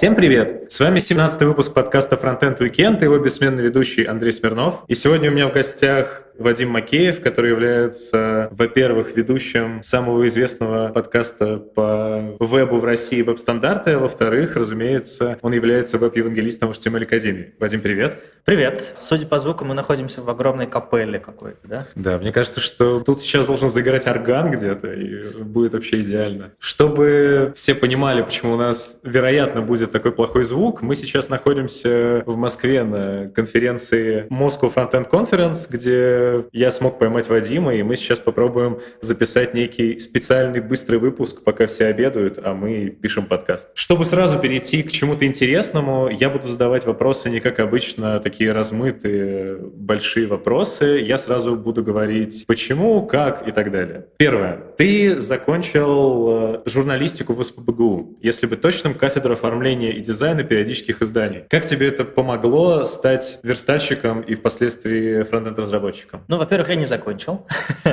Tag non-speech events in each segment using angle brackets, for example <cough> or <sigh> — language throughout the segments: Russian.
Всем привет! С вами 17 выпуск подкаста Frontend Weekend и его бессменный ведущий Андрей Смирнов. И сегодня у меня в гостях Вадим Макеев, который является, во-первых, ведущим самого известного подкаста по вебу в России «Веб-стандарты», а во-вторых, разумеется, он является веб-евангелистом HTML Академии. Вадим, привет! Привет! Судя по звуку, мы находимся в огромной капелле какой-то, да? Да, мне кажется, что тут сейчас должен заиграть орган где-то, и будет вообще идеально. Чтобы все понимали, почему у нас, вероятно, будет такой плохой звук, мы сейчас находимся в Москве на конференции Moscow Frontend Conference, где я смог поймать Вадима, и мы сейчас попробуем записать некий специальный быстрый выпуск, пока все обедают, а мы пишем подкаст. Чтобы сразу перейти к чему-то интересному, я буду задавать вопросы не как обычно, такие размытые большие вопросы. Я сразу буду говорить почему, как и так далее. Первое. Ты закончил э, журналистику в СПБГУ, если бы точным, кафедру оформления и дизайна периодических изданий. Как тебе это помогло стать верстальщиком и впоследствии фронтенд-разработчиком? Ну, во-первых, я не закончил. <laughs>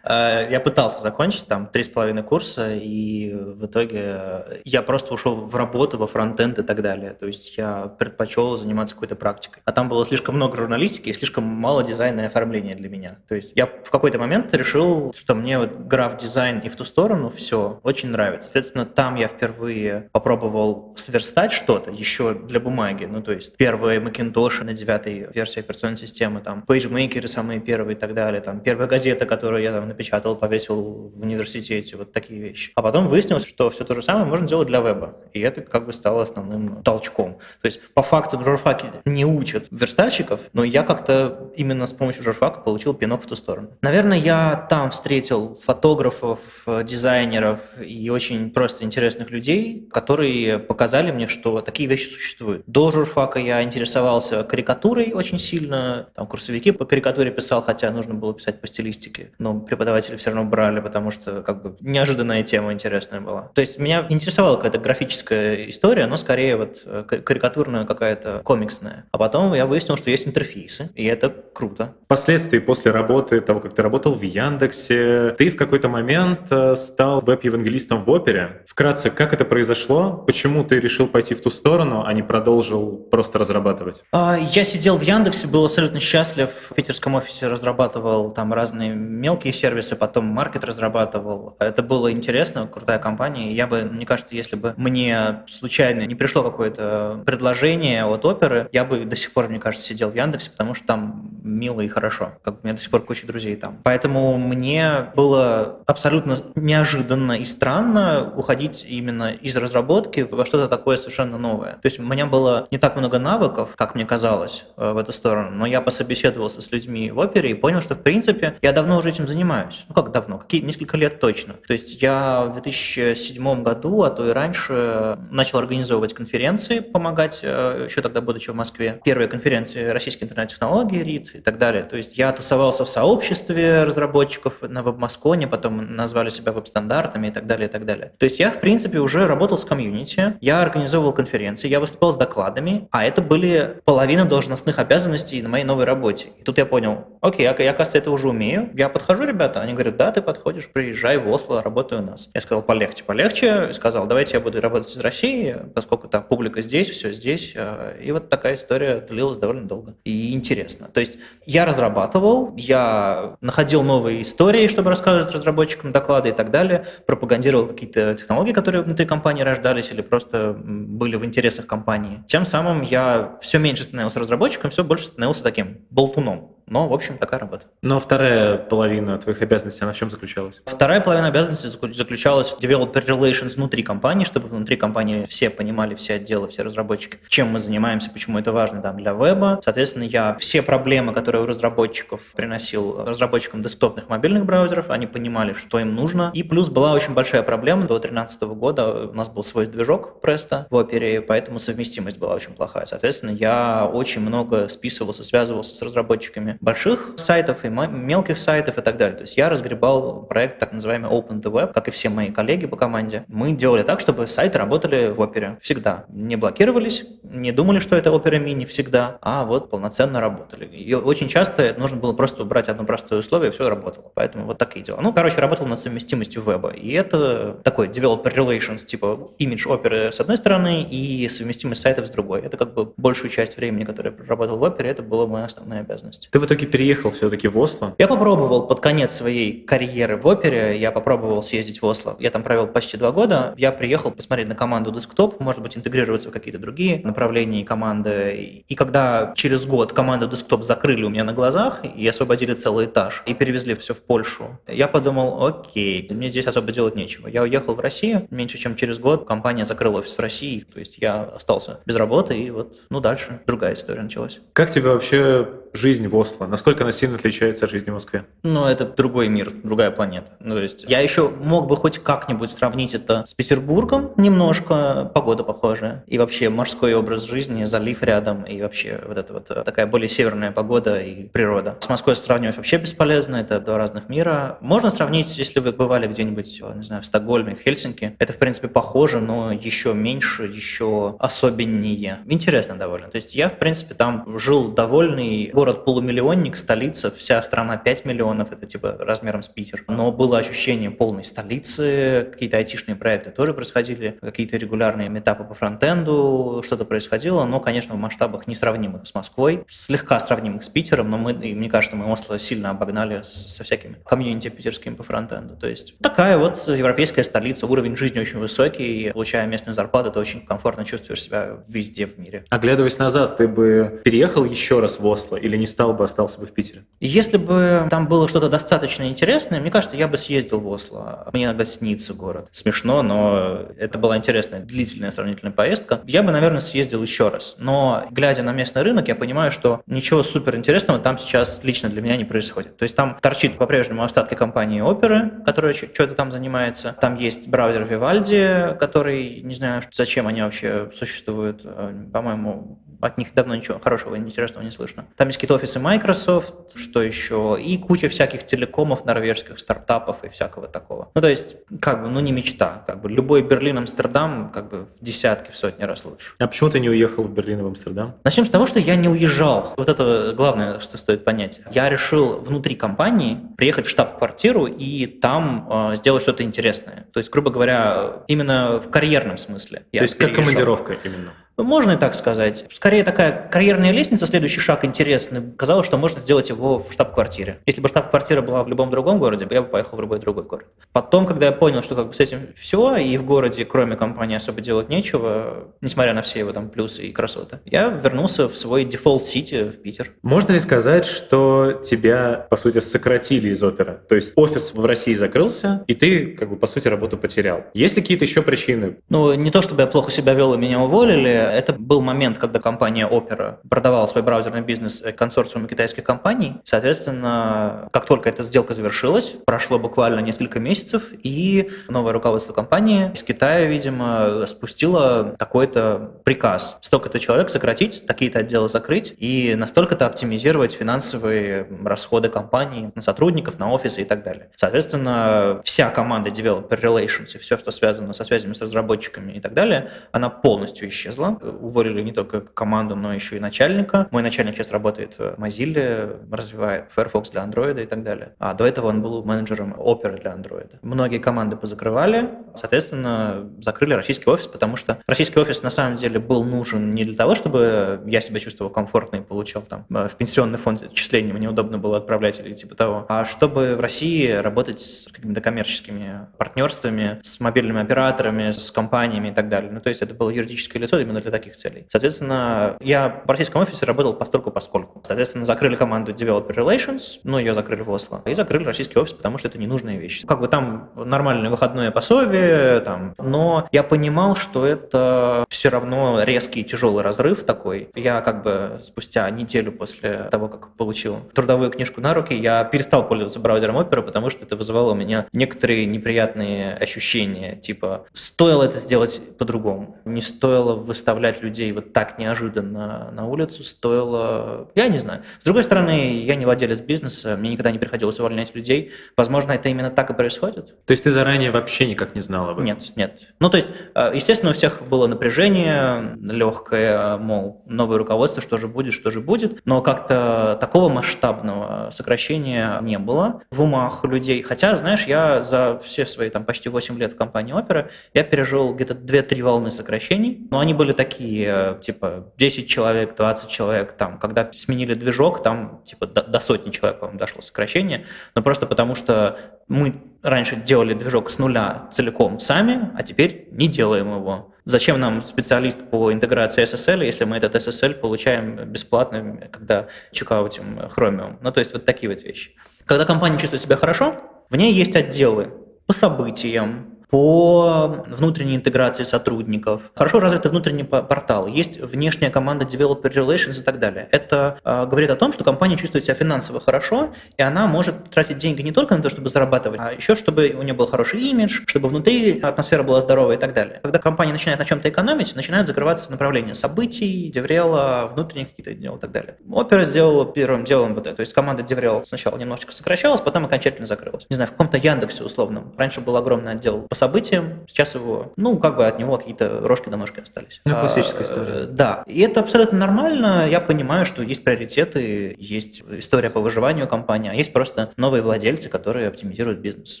Э, я пытался закончить там три с половиной курса, и в итоге я просто ушел в работу, во фронтенд и так далее. То есть я предпочел заниматься какой-то практикой. А там было слишком много журналистики и слишком мало дизайна и оформления для меня. То есть я в какой-то момент решил, что мне вот граф-дизайн и в ту сторону все очень нравится. Соответственно, там я впервые попробовал сверстать что-то еще для бумаги. Ну, то есть первые Macintosh на девятой версии операционной системы, там, PageMaker самые первый и так далее. Там, первая газета, которую я там, напечатал, повесил в университете, вот такие вещи. А потом выяснилось, что все то же самое можно делать для веба. И это как бы стало основным толчком. То есть по факту журфаки не учат верстальщиков, но я как-то именно с помощью журфака получил пинок в ту сторону. Наверное, я там встретил фотографов, дизайнеров и очень просто интересных людей, которые показали мне, что такие вещи существуют. До журфака я интересовался карикатурой очень сильно, там курсовики по карикатуре писал, хотя нужно было писать по стилистике, но преподаватели все равно брали, потому что как бы неожиданная тема интересная была. То есть меня интересовала какая-то графическая история, но скорее вот э, карикатурная какая-то комиксная. А потом я выяснил, что есть интерфейсы, и это круто. Впоследствии, после работы, того, как ты работал в Яндексе, ты в какой-то момент э, стал веб-евангелистом в опере. Вкратце, как это произошло? Почему ты решил пойти в ту сторону, а не продолжил просто разрабатывать? А, я сидел в Яндексе, был абсолютно счастлив в питерском офисе разрабатывал там разные мелкие сервисы, потом маркет разрабатывал. Это было интересно, крутая компания. Я бы, мне кажется, если бы мне случайно не пришло какое-то предложение от оперы, я бы до сих пор, мне кажется, сидел в Яндексе, потому что там мило и хорошо. Как у меня до сих пор куча друзей там. Поэтому мне было абсолютно неожиданно и странно уходить именно из разработки во что-то такое совершенно новое. То есть у меня было не так много навыков, как мне казалось, э, в эту сторону, но я пособеседовался с людьми в опере и понял, что, в принципе, я давно уже этим занимаюсь. Ну, как давно? Какие, несколько лет точно. То есть я в 2007 году, а то и раньше, начал организовывать конференции, помогать, э, еще тогда будучи в Москве. Первые конференции российской интернет-технологии, РИД и так далее. То есть я тусовался в сообществе разработчиков на WebMascone, потом назвали себя веб-стандартами и так далее, и так далее. То есть я, в принципе, уже работал с комьюнити, я организовывал конференции, я выступал с докладами, а это были половина должностных обязанностей на моей новой работе. И тут я понял, окей, я, оказывается, это уже умею. Я подхожу, ребята, они говорят, да, ты подходишь, приезжай в Осло, работай у нас. Я сказал, полегче, полегче. Сказал, давайте я буду работать из России, поскольку там публика здесь, все здесь. Э, и вот такая история длилась довольно долго. И интересно. То есть я разрабатывал, я находил новые истории, чтобы рассказывать разработчикам доклады и так далее, пропагандировал какие-то технологии, которые внутри компании рождались или просто были в интересах компании. Тем самым я все меньше становился разработчиком, все больше становился таким болтуном. Но, в общем, такая работа. Но вторая половина твоих обязанностей, она в чем заключалась? Вторая половина обязанностей заключалась в developer relations внутри компании, чтобы внутри компании все понимали, все отделы, все разработчики, чем мы занимаемся, почему это важно там, для веба. Соответственно, я все проблемы, которые у разработчиков приносил разработчикам десктопных мобильных браузеров, они понимали, что им нужно. И плюс была очень большая проблема. До 2013 года у нас был свой движок Presto в опере, поэтому совместимость была очень плохая. Соответственно, я очень много списывался, связывался с разработчиками больших сайтов и мелких сайтов и так далее. То есть я разгребал проект так называемый Open the Web, как и все мои коллеги по команде. Мы делали так, чтобы сайты работали в опере всегда. Не блокировались, не думали, что это опера мини всегда, а вот полноценно работали. И очень часто нужно было просто убрать одно простое условие, и все работало. Поэтому вот такие дела. Ну, короче, работал над совместимостью веба. И это такой developer relations, типа имидж оперы с одной стороны и совместимость сайтов с другой. Это как бы большую часть времени, которое я проработал в опере, это была моя основная обязанность. Ты в итоге переехал все-таки в Осло? Я попробовал под конец своей карьеры в опере, я попробовал съездить в Осло. Я там провел почти два года. Я приехал посмотреть на команду десктоп, может быть, интегрироваться в какие-то другие направления команды. И когда через год команду десктоп закрыли у меня на глазах и освободили целый этаж, и перевезли все в Польшу, я подумал, окей, мне здесь особо делать нечего. Я уехал в Россию, меньше чем через год компания закрыла офис в России, то есть я остался без работы, и вот, ну, дальше другая история началась. Как тебе вообще жизнь в Осло? Насколько она сильно отличается от жизни в Москве? Ну, это другой мир, другая планета. Ну, то есть я еще мог бы хоть как-нибудь сравнить это с Петербургом немножко, погода похожая, и вообще морской образ жизни, залив рядом, и вообще вот это вот такая более северная погода и природа. С Москвой сравнивать вообще бесполезно, это два разных мира. Можно сравнить, если вы бывали где-нибудь, не знаю, в Стокгольме, в Хельсинки. Это, в принципе, похоже, но еще меньше, еще особеннее. Интересно довольно. То есть я, в принципе, там жил довольный, город полумиллионник, столица, вся страна 5 миллионов, это типа размером с Питер. Но было ощущение полной столицы, какие-то айтишные проекты тоже происходили, какие-то регулярные метапы по фронтенду, что-то происходило, но, конечно, в масштабах несравнимых с Москвой, слегка сравнимых с Питером, но мы, и мне кажется, мы Осло сильно обогнали со всякими комьюнити питерскими по фронтенду. То есть такая вот европейская столица, уровень жизни очень высокий, получая местную зарплату, ты очень комфортно чувствуешь себя везде в мире. Оглядываясь назад, ты бы переехал еще раз в Осло или не стал бы, остался бы в Питере? Если бы там было что-то достаточно интересное, мне кажется, я бы съездил в Осло. Мне иногда снится город. Смешно, но это была интересная, длительная сравнительная поездка. Я бы, наверное, съездил еще раз. Но, глядя на местный рынок, я понимаю, что ничего супер интересного там сейчас лично для меня не происходит. То есть там торчит по-прежнему остатки компании Оперы, которая что-то там занимается. Там есть браузер Vivaldi, который, не знаю, зачем они вообще существуют. Э, по-моему, от них давно ничего хорошего и интересного не слышно. Там есть какие-то офисы Microsoft, что еще, и куча всяких телекомов, норвежских стартапов и всякого такого. Ну, то есть, как бы, ну, не мечта. Как бы любой Берлин, Амстердам, как бы в десятки, в сотни раз лучше. А почему ты не уехал в Берлин и в Амстердам? Начнем с того, что я не уезжал. Вот это главное, что стоит понять. Я решил внутри компании приехать в штаб-квартиру и там э, сделать что-то интересное. То есть, грубо говоря, именно в карьерном смысле. То есть, как командировка именно? Можно и так сказать. Скорее такая карьерная лестница, следующий шаг интересный. Казалось, что можно сделать его в штаб-квартире. Если бы штаб-квартира была в любом другом городе, я бы поехал в любой другой город. Потом, когда я понял, что как бы с этим все, и в городе, кроме компании, особо делать нечего, несмотря на все его там плюсы и красоты, я вернулся в свой дефолт-сити в Питер. Можно ли сказать, что тебя, по сути, сократили из опера? То есть офис в России закрылся, и ты, как бы, по сути, работу потерял. Есть ли какие-то еще причины? Ну, не то, чтобы я плохо себя вел и меня уволили, это был момент, когда компания Opera продавала свой браузерный бизнес консорциуму китайских компаний. Соответственно, как только эта сделка завершилась, прошло буквально несколько месяцев, и новое руководство компании из Китая, видимо, спустило какой-то приказ. Столько-то человек сократить, такие-то отделы закрыть, и настолько-то оптимизировать финансовые расходы компании на сотрудников, на офисы и так далее. Соответственно, вся команда Developer Relations и все, что связано со связями с разработчиками и так далее, она полностью исчезла уволили не только команду, но еще и начальника. Мой начальник сейчас работает в Mozilla, развивает Firefox для Android и так далее. А до этого он был менеджером Opera для Android. Многие команды позакрывали, соответственно, закрыли российский офис, потому что российский офис на самом деле был нужен не для того, чтобы я себя чувствовал комфортно и получал там э, в пенсионный фонд отчисления, мне удобно было отправлять или типа того, а чтобы в России работать с какими-то коммерческими партнерствами, с мобильными операторами, с компаниями и так далее. Ну, то есть это было юридическое лицо именно для таких целей. Соответственно, я в российском офисе работал постольку поскольку. Соответственно, закрыли команду Developer Relations, ну, ее закрыли в Осло, и закрыли российский офис, потому что это ненужная вещь. Как бы там нормальное выходное пособие, там, но я понимал, что это все равно резкий и тяжелый разрыв такой. Я как бы спустя неделю после того, как получил трудовую книжку на руки, я перестал пользоваться браузером Opera, потому что это вызывало у меня некоторые неприятные ощущения, типа, стоило это сделать по-другому, не стоило выставлять выставлять людей вот так неожиданно на улицу стоило, я не знаю. С другой стороны, я не владелец бизнеса, мне никогда не приходилось увольнять людей. Возможно, это именно так и происходит. То есть ты заранее вообще никак не знал об этом? Нет, нет. Ну, то есть, э, естественно, у всех было напряжение легкое, мол, новое руководство, что же будет, что же будет, но как-то такого масштабного сокращения не было в умах людей. Хотя, знаешь, я за все свои там почти 8 лет в компании Опера, я пережил где-то 2-3 волны сокращений, но они были такие, э, типа, 10 человек, 20 человек, там, когда сменили движок, там, типа, до, до сотни человек, по-моему, дошло сокращение, но просто потому что мы раньше делали движок с нуля целиком сами, а теперь не делаем его. Зачем нам специалист по интеграции SSL, если мы этот SSL получаем бесплатно, когда чекаутим Chromium? Ну, то есть вот такие вот вещи. Когда компания чувствует себя хорошо, в ней есть отделы по событиям, по внутренней интеграции сотрудников. Хорошо развиты внутренние порталы. Есть внешняя команда Developer Relations и так далее. Это э, говорит о том, что компания чувствует себя финансово хорошо, и она может тратить деньги не только на то, чтобы зарабатывать, а еще чтобы у нее был хороший имидж, чтобы внутри атмосфера была здоровая и так далее. Когда компания начинает на чем-то экономить, начинают закрываться направления событий, Деврела, внутренних каких-то дел и так далее. Опера сделала первым делом вот это. То есть команда Деврела сначала немножечко сокращалась, потом окончательно закрылась. Не знаю, в каком-то Яндексе условном. Раньше был огромный отдел по событиям. Сейчас его, ну, как бы от него какие-то рожки до ножки остались. Ну, классическая а, история. Да. И это абсолютно нормально. Я понимаю, что есть приоритеты, есть история по выживанию компании, а есть просто новые владельцы, которые оптимизируют бизнес.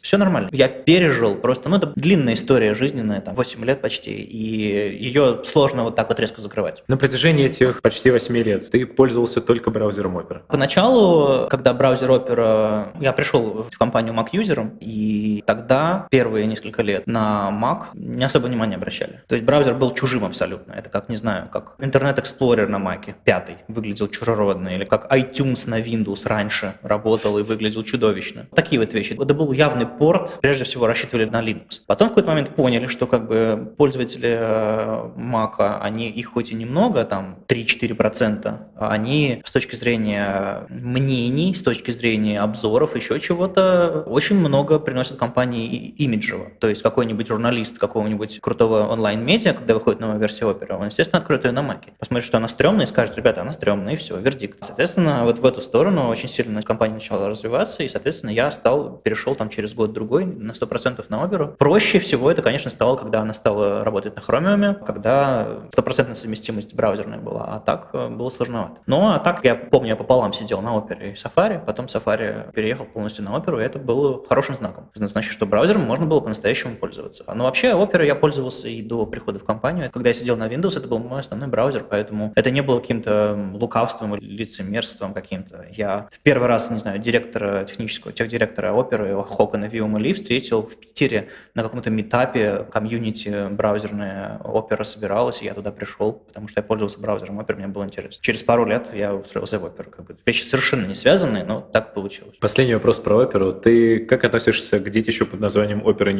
Все нормально. Я пережил просто, ну, это длинная история жизненная, там, 8 лет почти, и ее сложно вот так вот резко закрывать. На протяжении этих почти 8 лет ты пользовался только браузером Opera? Поначалу, когда браузер Opera, я пришел в компанию Mac-юзером, и тогда первые несколько лет лет на Mac не особо внимания обращали. То есть браузер был чужим абсолютно. Это как, не знаю, как Internet Explorer на Mac, пятый, выглядел чужеродно, или как iTunes на Windows раньше работал и выглядел чудовищно. Такие вот вещи. Это был явный порт, прежде всего рассчитывали на Linux. Потом в какой-то момент поняли, что как бы пользователи э, Mac, они их хоть и немного, там 3-4%, а они с точки зрения мнений, с точки зрения обзоров, еще чего-то, очень много приносят компании имиджево. То есть какой-нибудь журналист какого-нибудь крутого онлайн-медиа, когда выходит новая версия оперы, он, естественно, откроет ее на маке. Посмотрит, что она стрёмная, и скажет, ребята, она стрёмная, и все, вердикт. Соответственно, вот в эту сторону очень сильно компания начала развиваться, и, соответственно, я стал, перешел там через год-другой на 100% на оперу. Проще всего это, конечно, стало, когда она стала работать на Chromium, когда стопроцентная совместимость браузерная была, а так э, было сложновато. Ну, а так, я помню, я пополам сидел на опере и Safari, потом Safari переехал полностью на оперу, и это было хорошим знаком. Значит, что браузером можно было по-настоящему пользоваться. Но вообще Opera я пользовался и до прихода в компанию. Когда я сидел на Windows, это был мой основной браузер, поэтому это не было каким-то лукавством или лицемерством каким-то. Я в первый раз, не знаю, директора технического, техдиректора Opera Хокона Виума Ли встретил в Питере на каком-то метапе комьюнити браузерная Opera собиралась, и я туда пришел, потому что я пользовался браузером Opera, мне было интересно. Через пару лет я устроился в Opera. Как бы вещи совершенно не связанные, но так получилось. Последний вопрос про Opera. Ты как относишься к детищу под названием Opera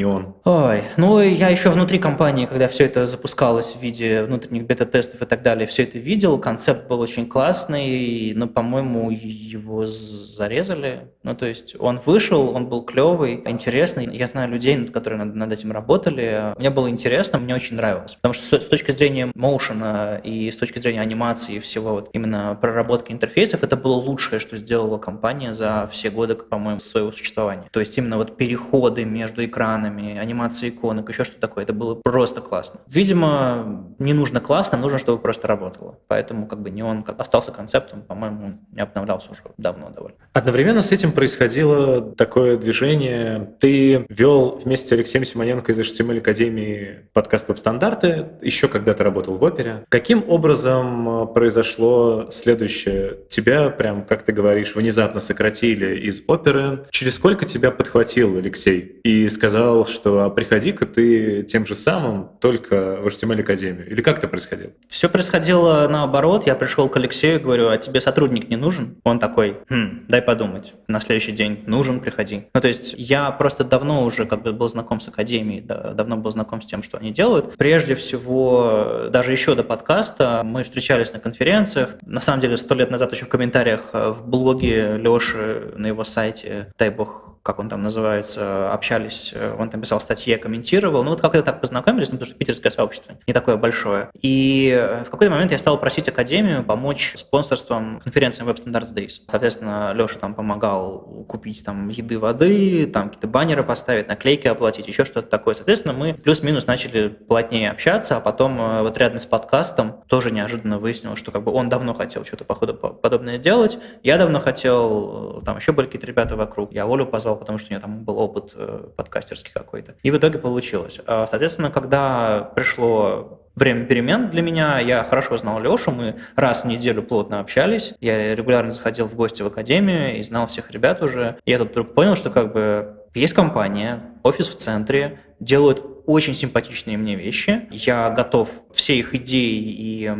Ой, ну я еще внутри компании, когда все это запускалось в виде внутренних бета-тестов и так далее, все это видел, концепт был очень классный, но, по-моему, его зарезали. Ну, то есть он вышел, он был клевый, интересный. Я знаю людей, которые над, над этим работали. Мне было интересно, мне очень нравилось. Потому что с, с точки зрения моушена и с точки зрения анимации и всего, вот именно проработки интерфейсов, это было лучшее, что сделала компания за все годы, по-моему, своего существования. То есть именно вот переходы между экранами, анимации иконок, еще что такое. Это было просто классно. Видимо, не нужно классно, нужно, чтобы просто работало. Поэтому как бы не он остался концептом, по-моему, не обновлялся уже давно довольно. Одновременно с этим происходило такое движение. Ты вел вместе с Алексеем Симоненко из HTML Академии подкаст «Веб-стандарты», еще когда ты работал в опере. Каким образом произошло следующее? Тебя прям, как ты говоришь, внезапно сократили из оперы. Через сколько тебя подхватил Алексей и сказал, что приходи приходи-ка ты тем же самым, только в HTML Академию? Или как это происходило? Все происходило наоборот. Я пришел к Алексею говорю, а тебе сотрудник не нужен? Он такой, хм, дай подумать. На следующий день нужен, приходи. Ну, то есть я просто давно уже как бы был знаком с Академией, да, давно был знаком с тем, что они делают. Прежде всего, даже еще до подкаста мы встречались на конференциях. На самом деле, сто лет назад еще в комментариях в блоге Леши на его сайте, дай бог как он там называется, общались, э, он там писал статьи, комментировал. Ну вот как-то так познакомились, ну, потому что питерское сообщество не такое большое. И в какой-то момент я стал просить Академию помочь спонсорством конференции Web Standards Days. Соответственно, Леша там помогал купить там еды, воды, там какие-то баннеры поставить, наклейки оплатить, еще что-то такое. Соответственно, мы плюс-минус начали плотнее общаться, а потом э, вот рядом с подкастом тоже неожиданно выяснилось, что как бы он давно хотел что-то походу подобное делать, я давно хотел, э, там еще были какие-то ребята вокруг, я Олю позвал, потому что у нее там был опыт э, подкастерский какой-то. И в итоге получилось. А, соответственно, когда пришло время перемен для меня. Я хорошо знал Лешу, мы раз в неделю плотно общались. Я регулярно заходил в гости в академию и знал всех ребят уже. Я тут вдруг понял, что как бы есть компания, офис в центре, делают очень симпатичные мне вещи. Я готов все их идеи и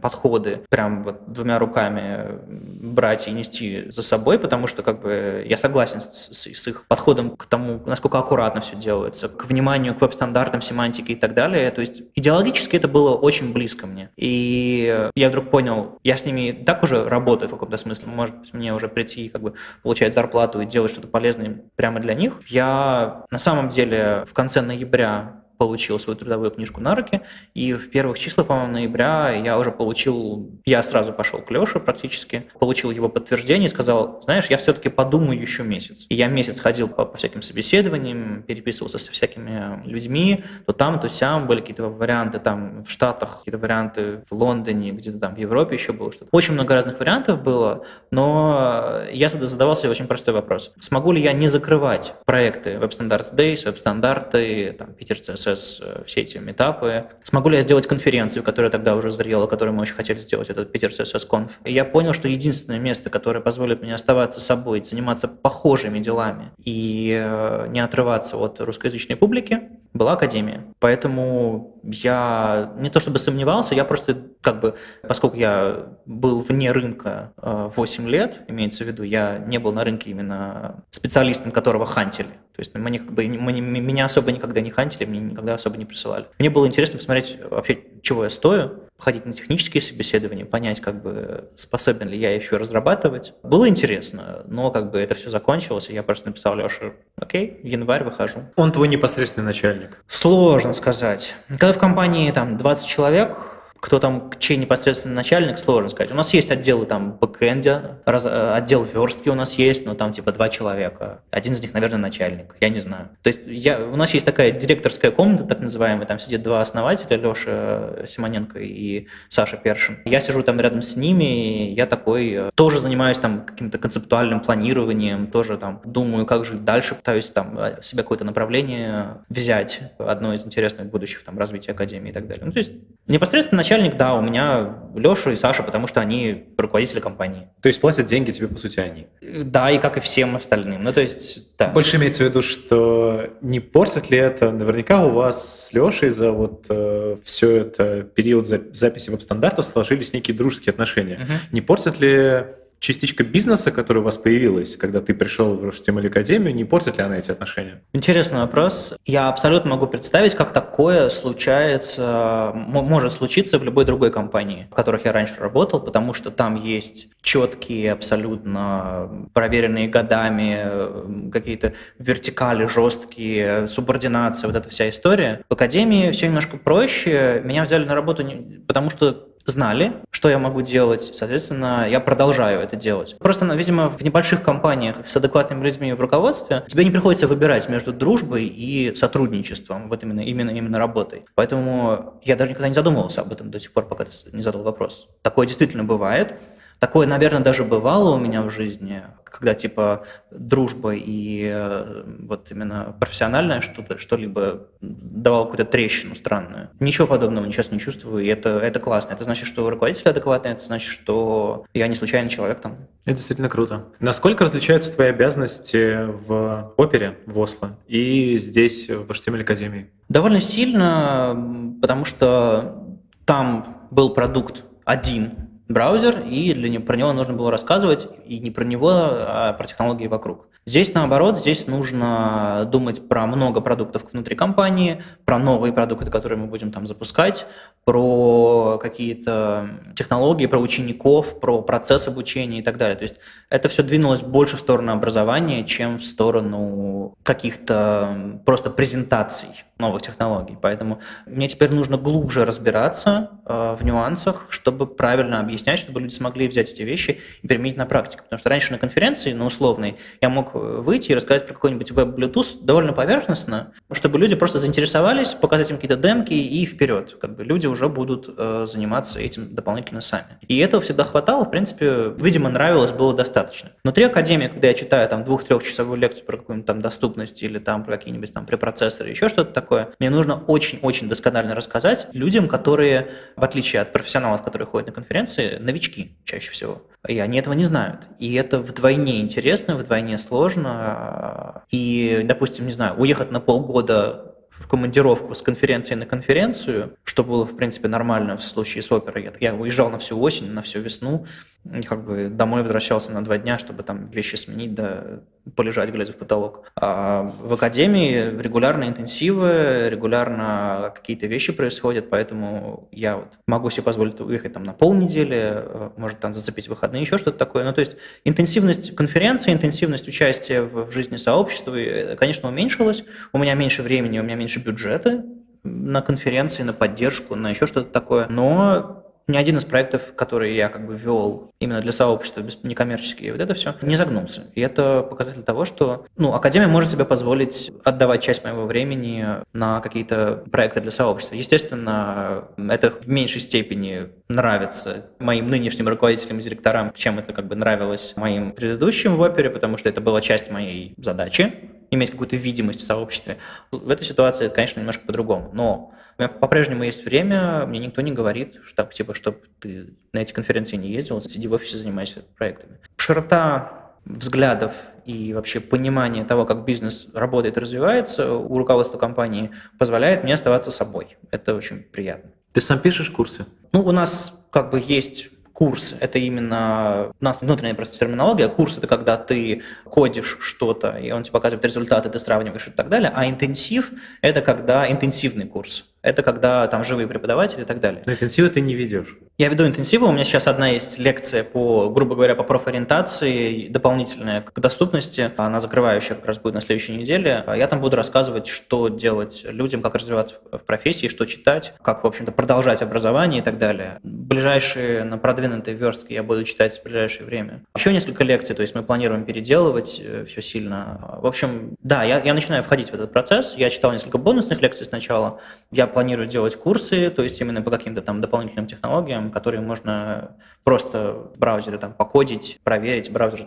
подходы прям вот двумя руками брать и нести за собой, потому что как бы я согласен с, с, с их подходом к тому, насколько аккуратно все делается, к вниманию к веб-стандартам, семантике и так далее. То есть идеологически это было очень близко мне. И я вдруг понял, я с ними так уже работаю в каком-то смысле, может мне уже прийти и как бы получать зарплату и делать что-то полезное прямо для них. Я на самом деле в конце ноября получил свою трудовую книжку на руки, и в первых числах, по-моему, ноября я уже получил, я сразу пошел к Леше практически, получил его подтверждение и сказал, знаешь, я все-таки подумаю еще месяц. И я месяц ходил по, по всяким собеседованиям, переписывался со всякими людьми, то там, то сям были какие-то варианты там в Штатах, какие-то варианты в Лондоне, где-то там в Европе еще было что-то. Очень много разных вариантов было, но я задавал себе очень простой вопрос. Смогу ли я не закрывать проекты Web Standards Days, Web стандарты, там, Питер CSS, CSS, э, все эти метапы. Смогу ли я сделать конференцию, которая тогда уже зрела, которую мы очень хотели сделать, этот Питер CSS Conf. И я понял, что единственное место, которое позволит мне оставаться собой, заниматься похожими делами и э, не отрываться от русскоязычной публики, была академия. Поэтому я не то чтобы сомневался, я просто как бы, поскольку я был вне рынка 8 э, лет, имеется в виду, я не был на рынке именно специалистом, которого хантили. То есть мы, как бы, мы, меня особо никогда не хантили, мне никогда особо не присылали. Мне было интересно посмотреть вообще, чего я стою, ходить на технические собеседования, понять, как бы способен ли я еще разрабатывать. Было интересно, но как бы это все закончилось, и я просто написал Леше, окей, в январь выхожу. Он твой непосредственный начальник? Сложно сказать. Когда в компании там 20 человек, кто там, чей непосредственно начальник, сложно сказать. У нас есть отделы там бэкэнда, раз, э, отдел верстки у нас есть, но там типа два человека. Один из них, наверное, начальник, я не знаю. То есть я, у нас есть такая директорская комната, так называемая, там сидят два основателя, Леша Симоненко и Саша Першин. Я сижу там рядом с ними, я такой э, тоже занимаюсь там каким-то концептуальным планированием, тоже там думаю, как жить дальше, пытаюсь там э, себе какое-то направление взять, одно из интересных будущих там развития Академии и так далее. Ну, то есть непосредственно начальник, да, у меня Леша и Саша, потому что они руководители компании. То есть платят деньги тебе, по сути, они? Да, и как и всем остальным. Ну, то есть, да. Больше имеется в виду, что не портит ли это? Наверняка у вас с Лешей за вот э, все это период записи веб-стандартов сложились некие дружеские отношения. Угу. Не портит ли частичка бизнеса, которая у вас появилась, когда ты пришел в HTML Академию, не портит ли она эти отношения? Интересный вопрос. Я абсолютно могу представить, как такое случается, может случиться в любой другой компании, в которых я раньше работал, потому что там есть четкие, абсолютно проверенные годами какие-то вертикали жесткие, субординация, вот эта вся история. В Академии все немножко проще. Меня взяли на работу, потому что знали, что я могу делать, соответственно, я продолжаю это делать. Просто, ну, видимо, в небольших компаниях с адекватными людьми в руководстве тебе не приходится выбирать между дружбой и сотрудничеством, вот именно, именно, именно работой. Поэтому я даже никогда не задумывался об этом до тех пор, пока ты не задал вопрос. Такое действительно бывает. Такое, наверное, даже бывало у меня в жизни, когда типа дружба и э, вот именно профессиональное что-то, что-либо давало какую-то трещину странную. Ничего подобного сейчас не чувствую, и это, это классно. Это значит, что руководитель адекватный, это значит, что я не случайный человек там. Это действительно круто. Насколько различаются твои обязанности в опере в Осло и здесь, в HTML Академии? Довольно сильно, потому что там был продукт один, браузер, и для него, про него нужно было рассказывать и не про него, а про технологии вокруг. Здесь наоборот, здесь нужно думать про много продуктов внутри компании, про новые продукты, которые мы будем там запускать, про какие-то технологии, про учеников, про процесс обучения и так далее. То есть это все двинулось больше в сторону образования, чем в сторону каких-то просто презентаций новых технологий. Поэтому мне теперь нужно глубже разбираться э, в нюансах, чтобы правильно объяснять, чтобы люди смогли взять эти вещи и применить на практике. Потому что раньше на конференции, на условной, я мог выйти и рассказать про какой-нибудь веб-Bluetooth довольно поверхностно, чтобы люди просто заинтересовались, показать им какие-то демки и вперед. Как бы люди уже будут э, заниматься этим дополнительно сами. И этого всегда хватало, в принципе, видимо, нравилось, было достаточно. Внутри Академии, когда я читаю там двух-трехчасовую лекцию про какую-нибудь там доступность или там про какие-нибудь там препроцессоры, еще что-то такое, мне нужно очень-очень досконально рассказать людям, которые, в отличие от профессионалов, которые ходят на конференции, новички чаще всего. И они этого не знают. И это вдвойне интересно, вдвойне сложно. И, допустим, не знаю, уехать на полгода в командировку с конференции на конференцию, что было, в принципе, нормально в случае с оперой. Я, я уезжал на всю осень, на всю весну, и как бы домой возвращался на два дня, чтобы там вещи сменить, да полежать, глядя в потолок. А в академии регулярно интенсивы, регулярно какие-то вещи происходят, поэтому я вот могу себе позволить уехать там на полнедели, э, может там зацепить выходные, еще что-то такое. Ну, то есть интенсивность конференции, интенсивность участия в, в жизни сообщества, э, конечно, уменьшилась. У меня меньше времени, у меня меньше бюджета на конференции, на поддержку, на еще что-то такое. Но ни один из проектов, которые я как бы вел именно для сообщества, некоммерческие, вот это все, не загнулся. И это показатель того, что ну, Академия может себе позволить отдавать часть моего времени на какие-то проекты для сообщества. Естественно, это в меньшей степени нравится моим нынешним руководителям и директорам, чем это как бы нравилось моим предыдущим в опере, потому что это была часть моей задачи, иметь какую-то видимость в сообществе. В этой ситуации это, конечно, немножко по-другому. Но у меня по-прежнему есть время, мне никто не говорит, что, типа, чтобы ты на эти конференции не ездил, сиди в офисе, занимайся проектами. Широта взглядов и вообще понимание того, как бизнес работает и развивается у руководства компании позволяет мне оставаться собой. Это очень приятно. Ты сам пишешь курсы? Ну, у нас как бы есть Курс – это именно, у нас внутренняя просто терминология, курс – это когда ты кодишь что-то, и он тебе показывает результаты, ты сравниваешь и так далее, а интенсив – это когда интенсивный курс это когда там живые преподаватели и так далее. Но интенсивы ты не ведешь? Я веду интенсивы, у меня сейчас одна есть лекция по, грубо говоря, по профориентации, дополнительная к доступности, она закрывающая как раз будет на следующей неделе. Я там буду рассказывать, что делать людям, как развиваться в профессии, что читать, как, в общем-то, продолжать образование и так далее. Ближайшие на продвинутой верстке я буду читать в ближайшее время. Еще несколько лекций, то есть мы планируем переделывать э, все сильно. В общем, да, я, я начинаю входить в этот процесс. Я читал несколько бонусных лекций сначала. Я планирую делать курсы, то есть именно по каким-то там дополнительным технологиям, которые можно просто в браузере там покодить, проверить, браузер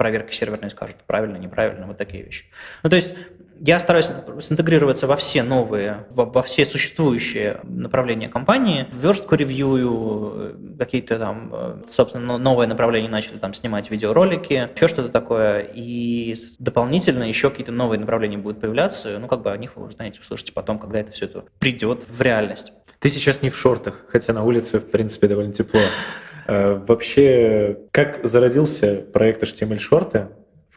проверка серверной скажет, правильно, неправильно, вот такие вещи. Ну, то есть я стараюсь синтегрироваться во все новые, во, во все существующие направления компании. Верстку ревью, какие-то там, э, собственно, новые направления начали там снимать видеоролики, еще что-то такое. И дополнительно еще какие-то новые направления будут появляться. Ну, как бы о них вы узнаете, услышите потом, когда это все это придет в реальность. Ты сейчас не в шортах, хотя на улице, в принципе, довольно тепло. Э, вообще, как зародился проект HTML шорты?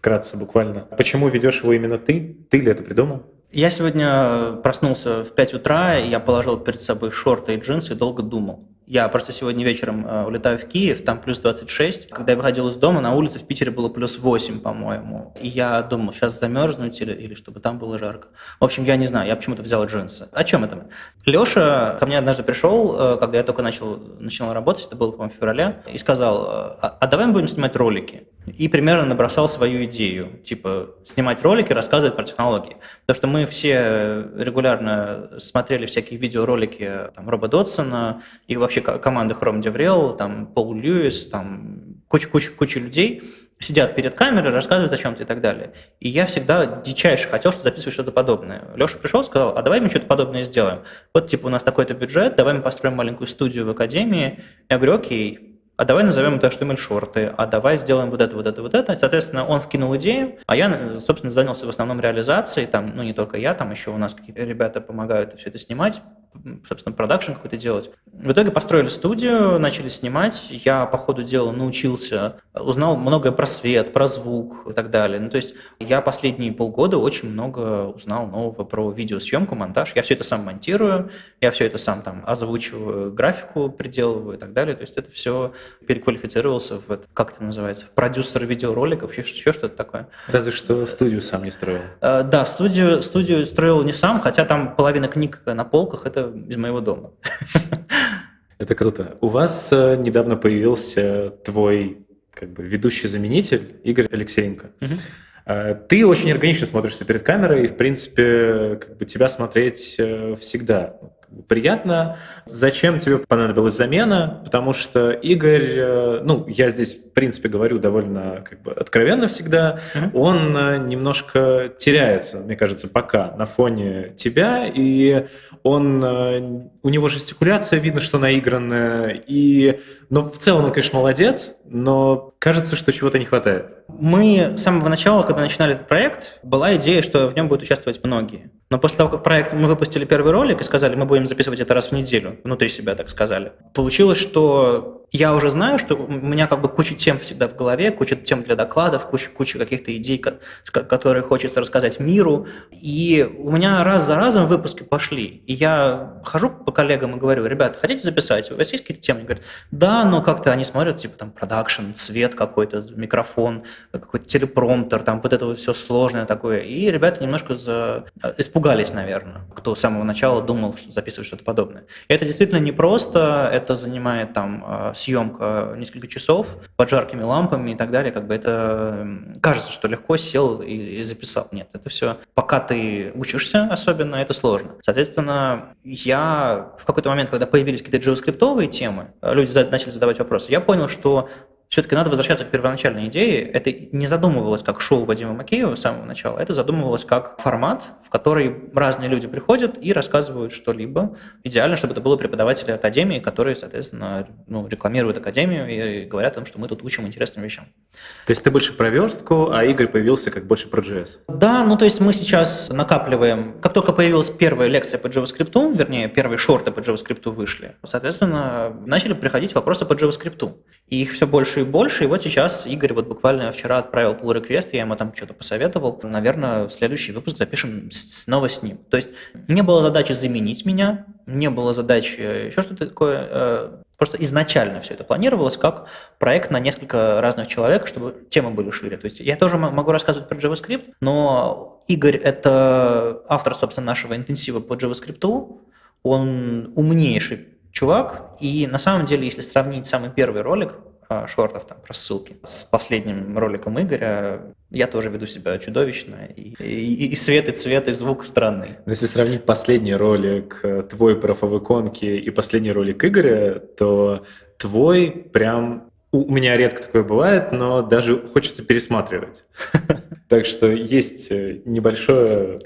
Вкратце, буквально. Почему ведешь его именно ты? Ты ли это придумал? Я сегодня проснулся в 5 утра, я положил перед собой шорты и джинсы и долго думал. Я просто сегодня вечером э, улетаю в Киев, там плюс 26. Когда я выходил из дома, на улице в Питере было плюс 8, по-моему. И я думал, сейчас замерзнуть или, или чтобы там было жарко. В общем, я не знаю, я почему-то взял джинсы. О чем это? Леша ко мне однажды пришел, э, когда я только начал, начинал работать, это было, по-моему, в феврале, и сказал, а, а давай мы будем снимать ролики. И примерно набросал свою идею, типа снимать ролики, рассказывать про технологии. Потому что мы все регулярно смотрели всякие видеоролики там, Роба Дотсона и вообще команды Chrome DevRel, там Пол Льюис, там куча-куча людей сидят перед камерой, рассказывают о чем-то и так далее. И я всегда дичайше хотел, что записывать что-то подобное. Леша пришел, сказал, а давай мы что-то подобное сделаем. Вот, типа, у нас такой-то бюджет, давай мы построим маленькую студию в академии. Я говорю, окей, а давай назовем это HTML-шорты, а давай сделаем вот это, вот это, вот это. Соответственно, он вкинул идею, а я, собственно, занялся в основном реализацией, там, ну, не только я, там еще у нас какие-то ребята помогают все это снимать. Собственно, продакшн какой-то делать. В итоге построили студию, начали снимать. Я по ходу дела научился, узнал многое про свет, про звук и так далее. Ну, то есть я последние полгода очень много узнал нового про видеосъемку, монтаж. Я все это сам монтирую, я все это сам там озвучиваю, графику приделываю и так далее. То есть это все переквалифицировался в, как это называется, в продюсер видеороликов, еще, еще что-то такое. Разве что студию сам не строил. Э, да, студию, студию строил не сам, хотя там половина книг на полках – это из моего дома. Это круто. У вас э, недавно появился твой как бы ведущий заменитель Игорь Алексеенко. Угу. Ты очень органично смотришься перед камерой, и, в принципе, как бы тебя смотреть э, всегда приятно. Зачем тебе понадобилась замена? Потому что Игорь, э, ну, я здесь, в принципе, говорю довольно как бы откровенно всегда, mm-hmm. он э, немножко теряется, мне кажется, пока на фоне тебя, и он, э, у него жестикуляция видно, что наигранная, и, но в целом он, конечно, молодец, но кажется, что чего-то не хватает. Мы с самого начала, когда начинали этот проект, была идея, что в нем будут участвовать многие. Но после того, как проект, мы выпустили первый ролик и сказали, мы будем записывать это раз в неделю, внутри себя так сказали, получилось, что я уже знаю, что у меня как бы куча тем всегда в голове, куча тем для докладов, куча, куча каких-то идей, которые хочется рассказать миру. И у меня раз за разом выпуски пошли. И я хожу по коллегам и говорю, ребята, хотите записать? У вас есть какие-то темы? Они говорят, да, но как-то они смотрят, типа там продакшн, цвет какой-то, микрофон, какой-то телепромптер, там вот это вот все сложное такое. И ребята немножко за... испугались, наверное, кто с самого начала думал, что записывать что-то подобное. И это действительно непросто, это занимает там а, съемка несколько часов под жаркими лампами и так далее, как бы это кажется, что легко сел и, и записал. Нет, это все, пока ты учишься особенно, это сложно. Соответственно, я в какой-то момент, когда появились какие-то JavaScript темы, люди начали задавать вопросы, я понял, что все-таки надо возвращаться к первоначальной идее. Это не задумывалось как шоу Вадима Макеева с самого начала, это задумывалось как формат, в который разные люди приходят и рассказывают что-либо. Идеально, чтобы это было преподаватели академии, которые, соответственно, ну, рекламируют академию и говорят о том, что мы тут учим интересным вещам. То есть ты больше про верстку, а Игорь появился как больше про JS? Да, ну то есть мы сейчас накапливаем, как только появилась первая лекция по JavaScript, вернее, первые шорты по JavaScript вышли, соответственно, начали приходить вопросы по JavaScript. И их все больше и больше. И вот сейчас Игорь вот буквально вчера отправил pull request, я ему там что-то посоветовал. Наверное, следующий выпуск запишем снова с ним. То есть не было задачи заменить меня, не было задачи еще что-то такое. Э, просто изначально все это планировалось как проект на несколько разных человек, чтобы темы были шире. То есть я тоже могу рассказывать про JavaScript, но Игорь – это автор, собственно, нашего интенсива по JavaScript. Он умнейший чувак, и на самом деле, если сравнить самый первый ролик, шортов там про ссылки. С последним роликом Игоря я тоже веду себя чудовищно. И, и, и свет, и цвет, и звук странный. Но если сравнить последний ролик э, твой про фавиконки и последний ролик Игоря, то твой прям у меня редко такое бывает, но даже хочется пересматривать. <laughs> Так что есть э, небольшое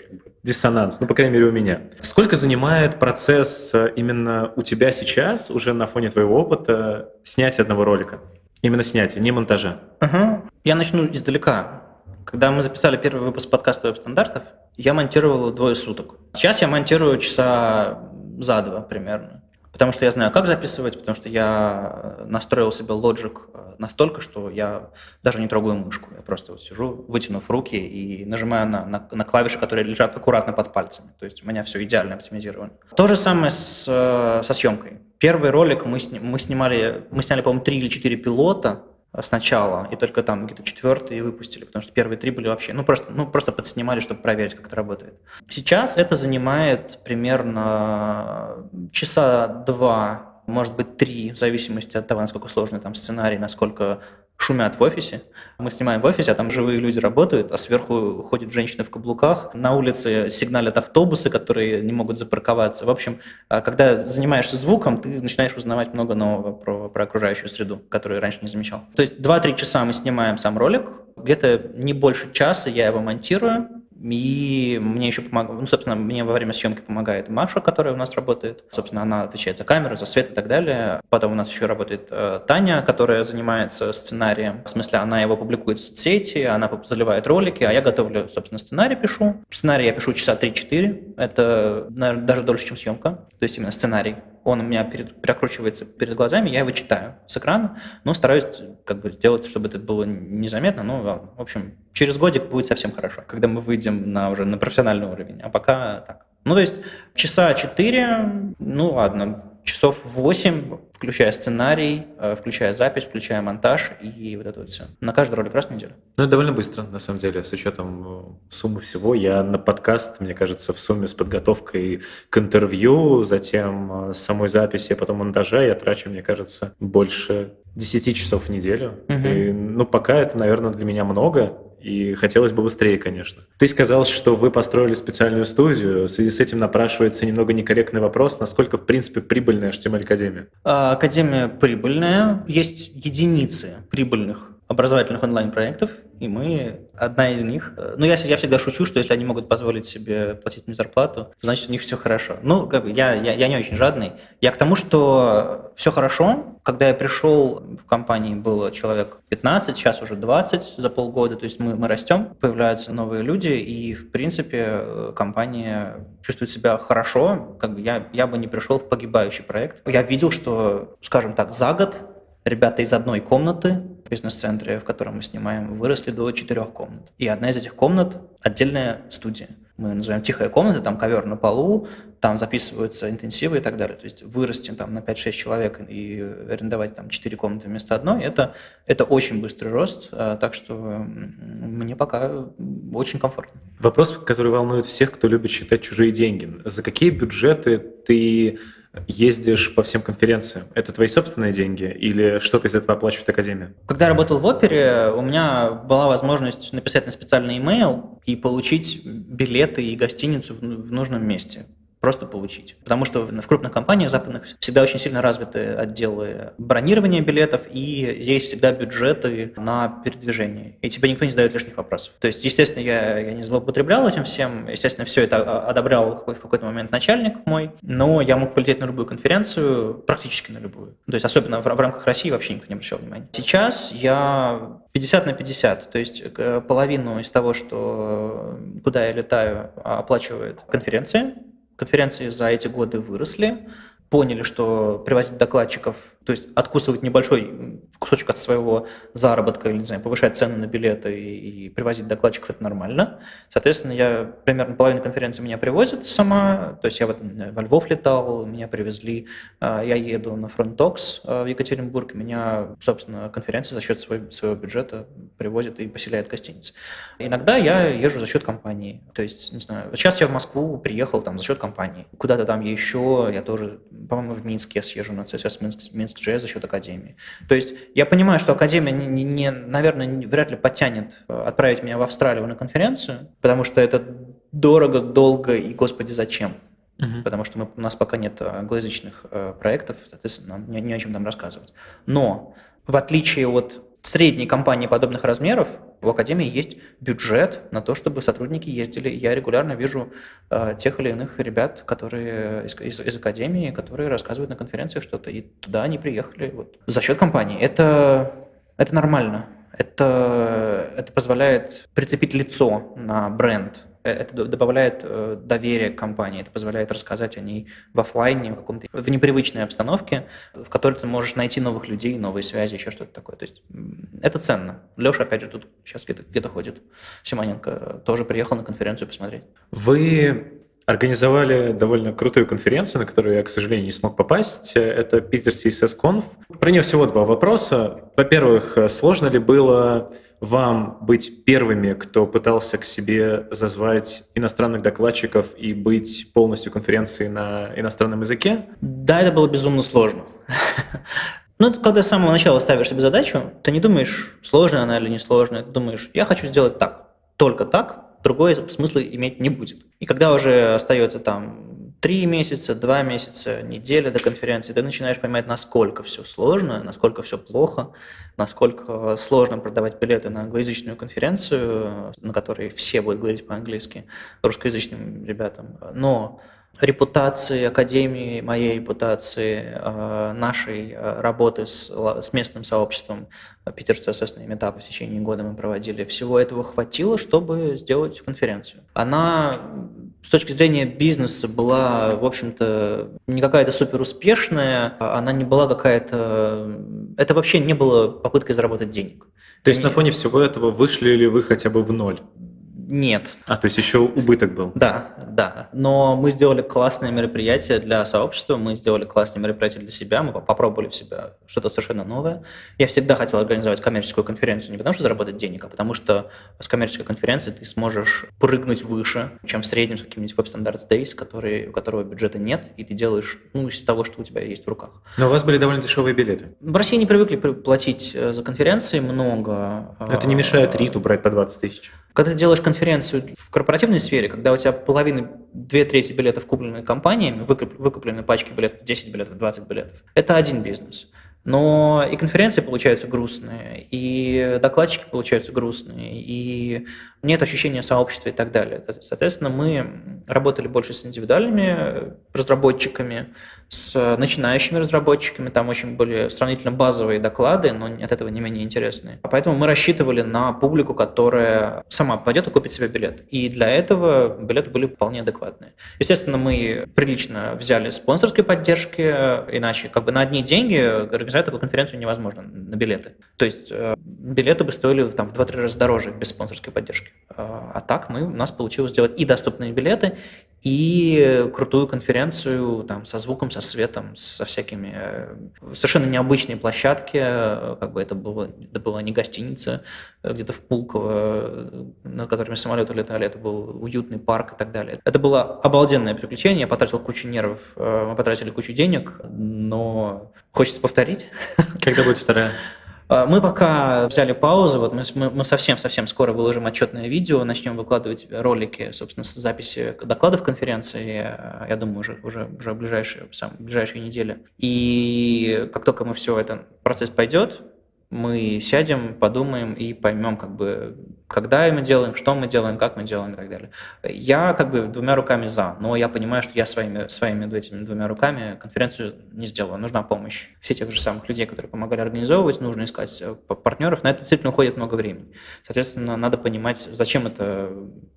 диссонанс, ну, по крайней мере, у меня. Сколько занимает процесс э, именно у тебя сейчас, уже на фоне твоего опыта, снятия одного ролика? Именно снятия, не монтажа. Угу. Я начну издалека. Когда мы записали первый выпуск подкаста веб-стандартов, я монтировал двое суток. Сейчас я монтирую часа за два примерно. Потому что я знаю, как записывать, потому что я настроил себе Logic э, настолько, что я даже не трогаю мышку. Я просто вот сижу, вытянув руки и нажимаю на, на, на клавиши, которые лежат аккуратно под пальцами. То есть у меня все идеально оптимизировано. То же самое с, э, со съемкой. Первый ролик мы, сни, мы снимали, мы сняли, по-моему, три или четыре пилота, сначала, и только там где-то четвертый выпустили, потому что первые три были вообще, ну просто, ну просто подснимали, чтобы проверить, как это работает. Сейчас это занимает примерно часа два, может быть три, в зависимости от того, насколько сложный там сценарий, насколько шумят в офисе. Мы снимаем в офисе, а там живые люди работают, а сверху ходят женщины в каблуках. На улице сигналят автобусы, которые не могут запарковаться. В общем, а, когда занимаешься звуком, ты начинаешь узнавать много нового про, про окружающую среду, которую раньше не замечал. То есть 2-3 часа мы снимаем сам ролик, где-то не больше часа я его монтирую, И мне еще помогает, ну, собственно, мне во время съемки помогает Маша, которая у нас работает. Собственно, она отвечает за камеру, за свет и так далее. Потом у нас еще работает э, Таня, которая занимается сценарием. В смысле, она его публикует в соцсети, она заливает ролики, а я готовлю, собственно, сценарий пишу. Сценарий я пишу часа 3-4. Это, наверное, даже дольше, чем съемка. То есть именно сценарий он у меня перед, прокручивается перед глазами, я его читаю с экрана, но стараюсь как бы сделать, чтобы это было незаметно. Ну, в общем, через годик будет совсем хорошо, когда мы выйдем на уже на профессиональный уровень. А пока так. Ну, то есть часа 4, ну ладно, часов 8, включая сценарий, э, включая запись, включая монтаж и вот это вот все. На каждый ролик раз в неделю. Ну, это довольно быстро, на самом деле, с учетом э, суммы всего. Я на подкаст, мне кажется, в сумме с подготовкой к интервью, затем э, самой записи, а потом монтажа я трачу, мне кажется, больше 10 часов в неделю. Угу. И, ну, пока это, наверное, для меня много, и хотелось бы быстрее, конечно. Ты сказал, что вы построили специальную студию. В связи с этим напрашивается немного некорректный вопрос. Насколько, в принципе, прибыльная HTML-академия? А, академия прибыльная. Есть единицы прибыльных образовательных онлайн-проектов, и мы одна из них. Ну, я, я всегда шучу, что если они могут позволить себе платить мне зарплату, значит, у них все хорошо. Ну, как бы я, я, я не очень жадный. Я к тому, что все хорошо. Когда я пришел, в компании было человек 15, сейчас уже 20 за полгода, то есть мы, мы растем, появляются новые люди, и, в принципе, компания чувствует себя хорошо. Как бы я, я бы не пришел в погибающий проект. Я видел, что, скажем так, за год ребята из одной комнаты в бизнес-центре, в котором мы снимаем, выросли до четырех комнат. И одна из этих комнат – отдельная студия. Мы называем тихая комната, там ковер на полу, там записываются интенсивы и так далее. То есть вырасти там на 5-6 человек и арендовать там 4 комнаты вместо одной, это, это очень быстрый рост, а, так что мне пока очень комфортно. Вопрос, который волнует всех, кто любит считать чужие деньги. За какие бюджеты ты ездишь по всем конференциям? Это твои собственные деньги или что-то из этого оплачивает Академия? Когда я работал в опере, у меня была возможность написать на специальный имейл и получить билеты и гостиницу в нужном месте просто получить. Потому что в крупных компаниях западных всегда очень сильно развиты отделы бронирования билетов и есть всегда бюджеты на передвижение. И тебе никто не задает лишних вопросов. То есть, естественно, я, я не злоупотреблял этим всем. Естественно, все это одобрял в какой-то момент начальник мой. Но я мог полететь на любую конференцию, практически на любую. То есть, особенно в, в рамках России вообще никто не обращал внимания. Сейчас я 50 на 50, то есть половину из того, что куда я летаю, оплачивает конференция, конференции за эти годы выросли, поняли, что привозить докладчиков то есть откусывать небольшой кусочек от своего заработка, или, не знаю, повышать цены на билеты и, и привозить докладчиков, это нормально. Соответственно, я примерно половину конференции меня привозят сама, то есть я вот во Львов летал, меня привезли, а, я еду на FrontTalks, в Екатеринбург, меня, собственно, конференция за счет своего, своего бюджета привозит и поселяет в гостинице. Иногда я езжу за счет компании, то есть, не знаю, сейчас я в Москву приехал там за счет компании, куда-то там еще, я тоже, по-моему, в Минске я съезжу на CSS Минск, Минск JS за счет Академии. То есть я понимаю, что Академия, не, не, наверное, вряд ли потянет э, отправить меня в Австралию на конференцию, потому что это дорого, долго и, господи, зачем? Uh-huh. Потому что мы, у нас пока нет англоязычных э, проектов, соответственно, не, не о чем там рассказывать. Но в отличие от средней компании подобных размеров в Академии есть бюджет на то, чтобы сотрудники ездили. Я регулярно вижу э, тех или иных ребят, которые из, из, из Академии, которые рассказывают на конференциях что-то, и туда они приехали вот, за счет компании. Это, это нормально. Это, это позволяет прицепить лицо на бренд это добавляет э, доверие к компании, это позволяет рассказать о ней в офлайне, в каком-то в непривычной обстановке, в которой ты можешь найти новых людей, новые связи, еще что-то такое. То есть это ценно. Леша, опять же, тут сейчас где-то где ходит. Симоненко тоже приехал на конференцию посмотреть. Вы организовали довольно крутую конференцию, на которую я, к сожалению, не смог попасть. Это Питер CSS Conf. Про нее всего два вопроса. Во-первых, сложно ли было вам быть первыми, кто пытался к себе зазвать иностранных докладчиков и быть полностью конференцией на иностранном языке? Да, это было безумно сложно. <laughs> Ну, когда с самого начала ставишь себе задачу, ты не думаешь, сложная она или несложная, ты думаешь, я хочу сделать так, только так, другой смысла иметь не будет. И когда уже остается там три месяца, два месяца, неделя до конференции, ты начинаешь понимать, насколько все сложно, насколько все плохо, насколько сложно продавать билеты на англоязычную конференцию, на которой все будут говорить по-английски, русскоязычным ребятам. Но репутации Академии, моей репутации, э, нашей э, работы с, с местным сообществом Питер ЦСС метапы в течение года мы проводили. Всего этого хватило, чтобы сделать конференцию. Она с точки зрения бизнеса была, в общем-то, не какая-то супер успешная, она не была какая-то... Это вообще не было попыткой заработать денег. То есть на фоне всего этого вышли ли вы хотя бы в ноль? Нет. А, то есть еще убыток был? Да, да. Но мы сделали классное мероприятие для сообщества, мы сделали классное мероприятие для себя, мы попробовали в себя что-то совершенно новое. Я всегда хотел организовать коммерческую конференцию не потому, что заработать денег, а потому что с коммерческой конференцией ты сможешь прыгнуть выше, чем в среднем с каким-нибудь Web Standards Days, который, у которого бюджета нет, и ты делаешь ну, из того, что у тебя есть в руках. Но у вас были довольно дешевые билеты. В России не привыкли платить э, за конференции много. Это не мешает РИТу брать по 20 тысяч. Когда ты делаешь конференцию в корпоративной сфере, когда у тебя половина, две трети билетов куплены компаниями, выкуплены пачки билетов, 10 билетов, 20 билетов, это один бизнес. Но и конференции получаются грустные, и докладчики получаются грустные, и нет ощущения сообщества и так далее. Соответственно, мы работали больше с индивидуальными разработчиками, с начинающими разработчиками, там очень были сравнительно базовые доклады, но от этого не менее интересные. А поэтому мы рассчитывали на публику, которая сама пойдет и купит себе билет. И для этого билеты были вполне адекватные. Естественно, мы прилично взяли спонсорской поддержки, иначе как бы на одни деньги организовать такую конференцию невозможно на билеты. То есть э, билеты бы стоили там, в 2-3 раза дороже без спонсорской поддержки. А, а так мы, у нас получилось сделать и доступные билеты, и крутую конференцию там, со звуком, со светом, со всякими э, совершенно необычные площадки, как бы это было, это была не гостиница э, где-то в Пулково, над которыми самолеты летали, это был уютный парк и так далее. Это было обалденное приключение, я потратил кучу нервов, мы потратили кучу денег, но хочется повторить. Когда будет вторая? А, мы пока взяли паузу, вот мы, совсем-совсем скоро выложим отчетное видео, начнем выкладывать ролики, собственно, с записи докладов конференции, я думаю, уже, уже, уже в ближайшие, сам, ближайшие недели. И как только мы все, этот процесс пойдет, мы сядем, подумаем и поймем, как бы, когда мы делаем, что мы делаем, как мы делаем и так далее. Я как бы двумя руками за, но я понимаю, что я своими, своими этими двумя руками конференцию не сделаю. Нужна помощь. Все тех же самых людей, которые помогали организовывать, нужно искать э, партнеров. На это действительно уходит много времени. Соответственно, надо понимать, зачем это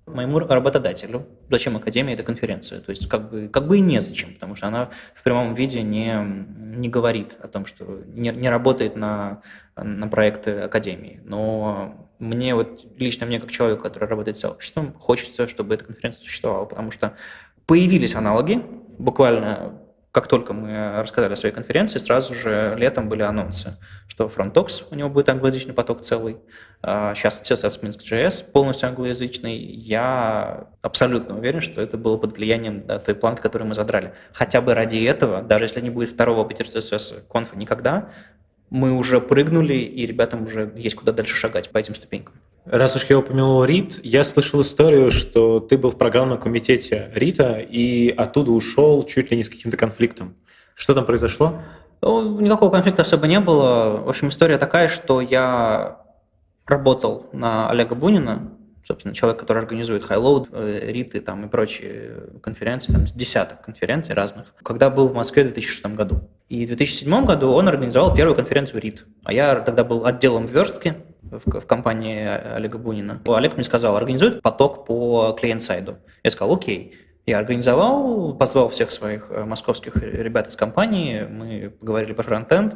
моему работодателю, зачем Академия эта конференция. То есть как бы, как бы и незачем, потому что она в прямом виде не, не говорит о том, что не, не работает на на проекты Академии. Но мне вот, лично мне, как человеку, который работает с сообществом, хочется, чтобы эта конференция существовала, потому что появились аналоги, буквально как только мы рассказали о своей конференции, сразу же летом были анонсы, что Frontox, у него будет англоязычный поток целый, сейчас CSS Minsk.js полностью англоязычный. Я абсолютно уверен, что это было под влиянием да, той планки, которую мы задрали. Хотя бы ради этого, даже если не будет второго Питер CSS конфа никогда, мы уже прыгнули, и ребятам уже есть куда дальше шагать по этим ступенькам. Раз уж я упомянул РИТ, я слышал историю, что ты был в программном комитете РИТа и оттуда ушел чуть ли не с каким-то конфликтом. Что там произошло? Ну, никакого конфликта особо не было. В общем, история такая, что я работал на Олега Бунина, собственно, человек, который организует Highload, э, риты там, и прочие конференции, там, с десяток конференций разных, когда был в Москве в 2006 году. И в 2007 году он организовал первую конференцию РИТ. А я тогда был отделом верстки в, в компании Олега Бунина. Олег мне сказал, организует поток по клиент-сайду. Я сказал, окей. Я организовал, позвал всех своих э, московских ребят из компании, мы поговорили про фронтенд,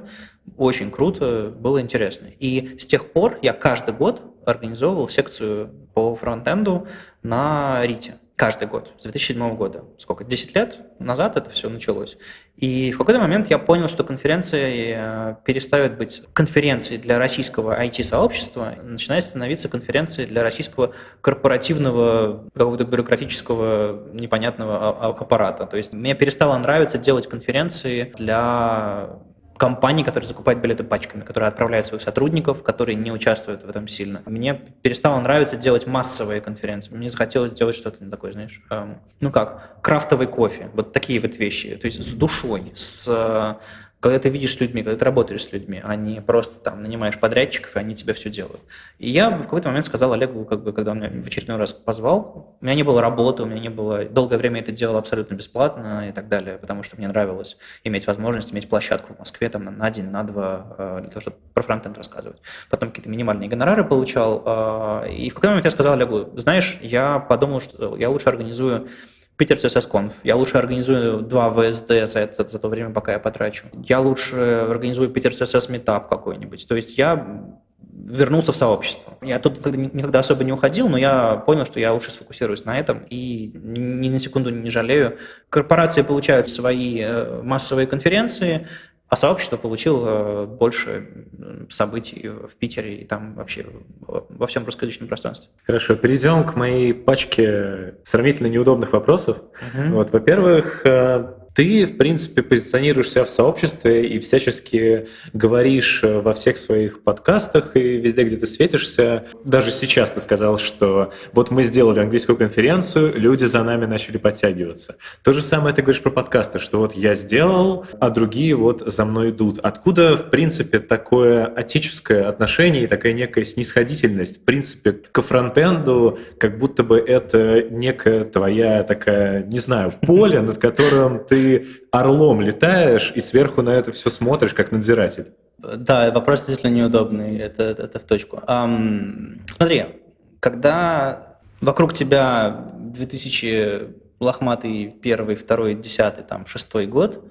очень круто, было интересно. И с тех пор я каждый год организовывал секцию по фронтенду на Рите. Каждый год, с 2007 года. Сколько? 10 лет назад это все началось. И в какой-то момент я понял, что конференции э, перестают быть конференцией для российского IT-сообщества, начинает становиться конференцией для российского корпоративного какого-то бюрократического непонятного аппарата. То есть мне перестало нравиться делать конференции для компаний, которые закупают билеты пачками, которые отправляют своих сотрудников, которые не участвуют в этом сильно. Мне перестало нравиться делать массовые конференции. Мне захотелось сделать что-то такое, знаешь, эм, ну как, крафтовый кофе, вот такие вот вещи, то есть с душой, с когда ты видишь с людьми, когда ты работаешь с людьми, а не просто там нанимаешь подрядчиков, и они тебе все делают. И я в какой-то момент сказал Олегу, как бы, когда он меня в очередной раз позвал, у меня не было работы, у меня не было... Долгое время это делал абсолютно бесплатно и так далее, потому что мне нравилось иметь возможность иметь площадку в Москве там на день, на два, э, для того, чтобы про фронтенд рассказывать. Потом какие-то минимальные гонорары получал. Э, и в какой-то момент я сказал Олегу, знаешь, я подумал, что я лучше организую Питер CSS Conf. Я лучше организую два ВСД за, это, за то время, пока я потрачу. Я лучше организую Питер CSS Meetup какой-нибудь. То есть я вернулся в сообщество. Я тут никогда особо не уходил, но я понял, что я лучше сфокусируюсь на этом и ни на секунду не жалею. Корпорации получают свои э, массовые конференции, а сообщество получило больше событий в Питере и там вообще во всем русскоязычном пространстве. Хорошо, перейдем к моей пачке сравнительно неудобных вопросов. Угу. Вот, во-первых, э, ты, в принципе, позиционируешь себя в сообществе и всячески говоришь э, во всех своих подкастах и везде, где ты светишься. Даже сейчас ты сказал, что вот мы сделали английскую конференцию, люди за нами начали подтягиваться. То же самое ты говоришь про подкасты, что вот я сделал, а другие вот за мной идут. Откуда, в принципе, такое отеческое отношение и такая некая снисходительность, в принципе, к фронтенду, как будто бы это некая твоя такая, не знаю, поле, над которым ты орлом летаешь и сверху на это все смотришь, как надзиратель. Да, вопрос действительно неудобный, это, это, в точку. Um, смотри, когда вокруг тебя 2000 лохматый первый, второй, десятый, там, шестой год,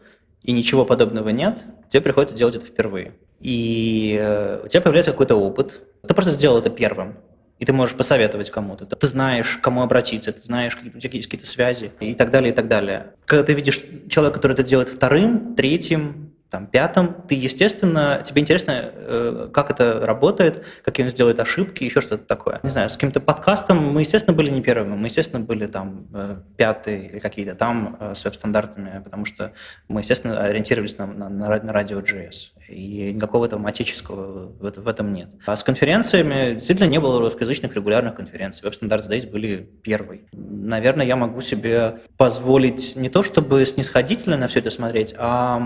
и ничего подобного нет, тебе приходится делать это впервые. И э, у тебя появляется какой-то опыт. Ты просто сделал это первым и ты можешь посоветовать кому-то. Ты знаешь, кому обратиться, ты знаешь, какие у тебя есть какие-то связи и так далее, и так далее. Когда ты видишь человека, который это делает вторым, третьим, там, пятым, ты, естественно, тебе интересно, э, как это работает, какие он сделает ошибки, еще что-то такое. Не знаю, с каким-то подкастом мы, естественно, были не первыми, мы, естественно, были там э, пятые или какие-то там э, с веб-стандартами, потому что мы, естественно, ориентировались на, на, на радио JS и никакого там отеческого в, в этом нет. А с конференциями действительно не было русскоязычных регулярных конференций. Web Standards Days были первой. Наверное, я могу себе позволить не то, чтобы снисходительно на все это смотреть, а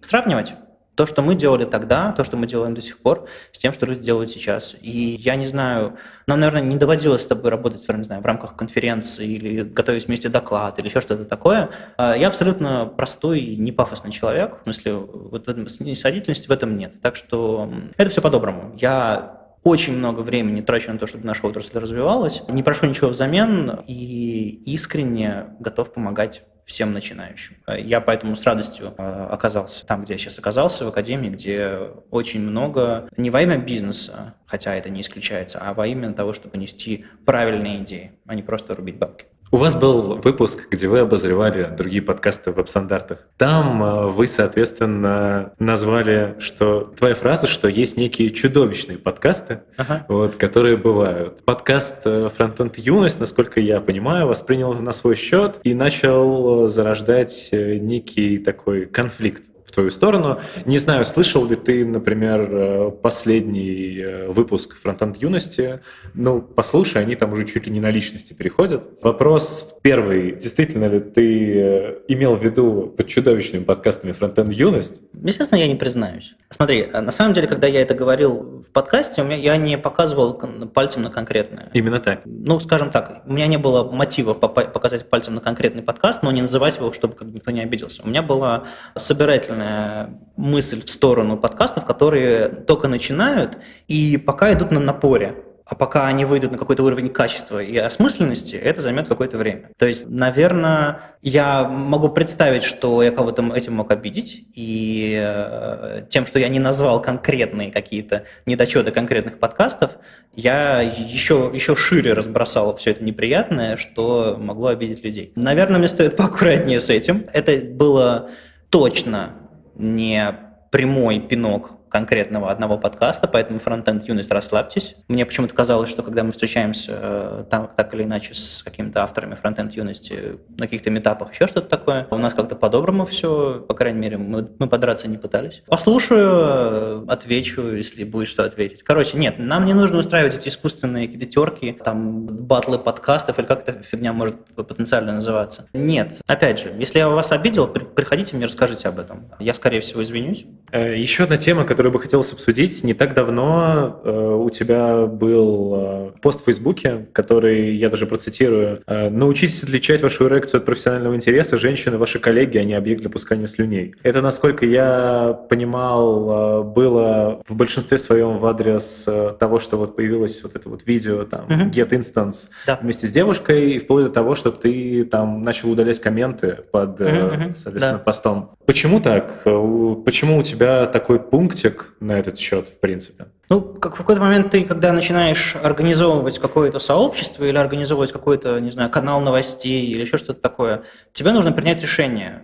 сравнивать то, что мы делали тогда, то, что мы делаем до сих пор, с тем, что люди делают сейчас. И я не знаю, нам, наверное, не доводилось с тобой работать не знаю, в рамках конференции или готовить вместе доклад или еще что-то такое. А я абсолютно простой и не пафосный человек. В смысле, вот снисходительности в этом нет. Так что это все по-доброму. Я очень много времени трачу на то, чтобы наша отрасль развивалась. Не прошу ничего взамен и искренне готов помогать всем начинающим. Я поэтому с радостью э, оказался там, где я сейчас оказался, в академии, где очень много не во имя бизнеса, хотя это не исключается, а во имя того, чтобы нести правильные идеи, а не просто рубить бабки. У вас был выпуск, где вы обозревали другие подкасты в веб-стандартах. Там э, вы, соответственно, назвали, что твоя фраза, что есть некие чудовищные подкасты, ага. вот, которые бывают. Подкаст э, «Фронтенд юность», насколько я понимаю, воспринял на свой счет и начал зарождать э, некий такой конфликт в твою сторону. Не знаю, слышал ли ты, например, э, последний э, выпуск «Фронтенд юности». Ну, послушай, они там уже чуть ли не на личности переходят. Вопрос первый. Действительно ли ты э, имел в виду под чудовищными подкастами «Фронтенд юность»? Естественно, я не признаюсь. Смотри, на самом деле, когда я это говорил в подкасте, у меня, я не показывал пальцем на конкретное. Именно так? Ну, скажем так, у меня не было мотива показать пальцем на конкретный подкаст, но не называть его, чтобы никто не обиделся. У меня была собирательная неправильная мысль в сторону подкастов, которые только начинают и пока идут на напоре. А пока они выйдут на какой-то уровень качества и осмысленности, это займет какое-то время. То есть, наверное, я могу представить, что я кого-то этим мог обидеть, и э, тем, что я не назвал конкретные какие-то недочеты конкретных подкастов, я еще, еще шире разбросал все это неприятное, что могло обидеть людей. Наверное, мне стоит <laughs> поаккуратнее с этим. Это было точно не прямой пинок конкретного одного подкаста, поэтому фронтенд юность расслабьтесь. Мне почему-то казалось, что когда мы встречаемся э, там так или иначе с какими-то авторами фронтенд юности на каких-то метапах, еще что-то такое, у нас как-то по-доброму все, по крайней мере, мы, мы подраться не пытались. Послушаю, э, отвечу, если будет что ответить. Короче, нет, нам не нужно устраивать эти искусственные какие-то терки, там, батлы подкастов или как эта фигня может потенциально называться. Нет. Опять же, если я вас обидел, приходите мне, расскажите об этом. Я, скорее всего, извинюсь. Э, еще одна тема, которую бы хотелось обсудить. Не так давно э, у тебя был э, пост в Фейсбуке, который я даже процитирую. Э, «Научитесь отличать вашу эрекцию от профессионального интереса. Женщины – ваши коллеги, а не объект для пускания слюней». Это, насколько я понимал, э, было в большинстве своем в адрес э, того, что вот появилось вот это вот видео, там, uh-huh. Get Instance да. вместе с девушкой, и вплоть до того, что ты там начал удалять комменты под, uh-huh. соответственно, да. постом. Почему так? Почему у тебя такой пунктик на этот счет, в принципе? Ну, как в какой-то момент ты, когда начинаешь организовывать какое-то сообщество или организовывать какой-то, не знаю, канал новостей или еще что-то такое, тебе нужно принять решение,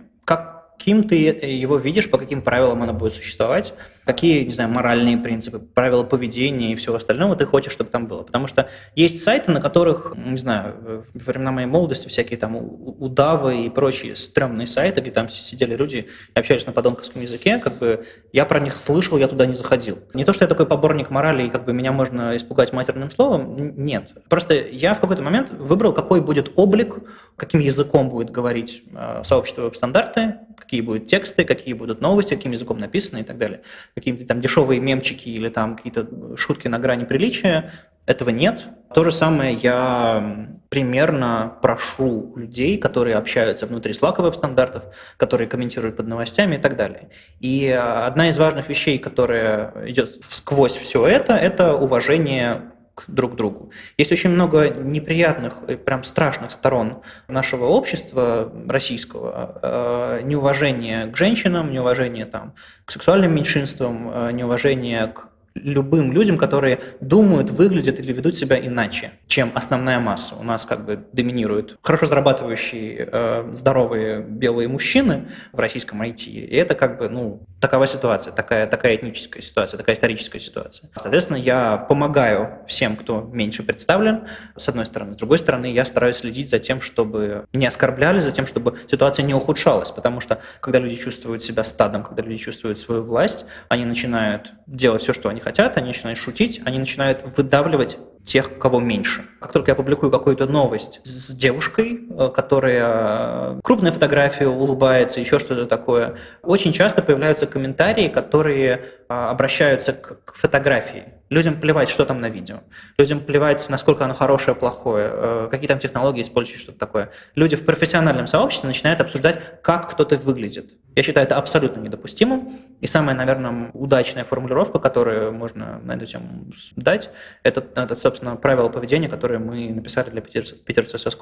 каким ты его видишь, по каким правилам оно будет существовать, какие, не знаю, моральные принципы, правила поведения и всего остального ты хочешь, чтобы там было. Потому что есть сайты, на которых, не знаю, в времена моей молодости всякие там удавы и прочие стрёмные сайты, где там сидели люди и общались на подонковском языке, как бы я про них слышал, я туда не заходил. Не то, что я такой поборник морали, и как бы меня можно испугать матерным словом, нет. Просто я в какой-то момент выбрал, какой будет облик, каким языком будет говорить э, сообщество веб-стандарты, какие будут тексты, какие будут новости, каким языком написаны и так далее. Какие-то там дешевые мемчики или там какие-то шутки на грани приличия, этого нет. То же самое я примерно прошу людей, которые общаются внутри Slack веб-стандартов, которые комментируют под новостями и так далее. И одна из важных вещей, которая идет сквозь все это, это уважение друг другу. Есть очень много неприятных, прям страшных сторон нашего общества российского. Э, неуважение к женщинам, неуважение там, к сексуальным меньшинствам, э, неуважение к любым людям, которые думают, выглядят или ведут себя иначе, чем основная масса. У нас как бы доминируют хорошо зарабатывающие, э, здоровые белые мужчины в российском IT. И это как бы, ну, такова ситуация, такая, такая этническая ситуация, такая историческая ситуация. Соответственно, я помогаю всем, кто меньше представлен, с одной стороны. С другой стороны, я стараюсь следить за тем, чтобы не оскорбляли, за тем, чтобы ситуация не ухудшалась. Потому что, когда люди чувствуют себя стадом, когда люди чувствуют свою власть, они начинают делать все, что они хотят, они начинают шутить, они начинают выдавливать тех, кого меньше. Как только я публикую какую-то новость с девушкой, э, которая э, крупная фотография, улыбается, еще что-то такое, очень часто появляются комментарии, которые э, обращаются к фотографии. Людям плевать, что там на видео. Людям плевать, насколько оно хорошее, плохое, какие там технологии используют, что-то такое. Люди в профессиональном сообществе начинают обсуждать, как кто-то выглядит. Я считаю это абсолютно недопустимым. И самая, наверное, удачная формулировка, которую можно на эту тему дать, это, это собственно, правила поведения, которые мы написали для Питер, CSS.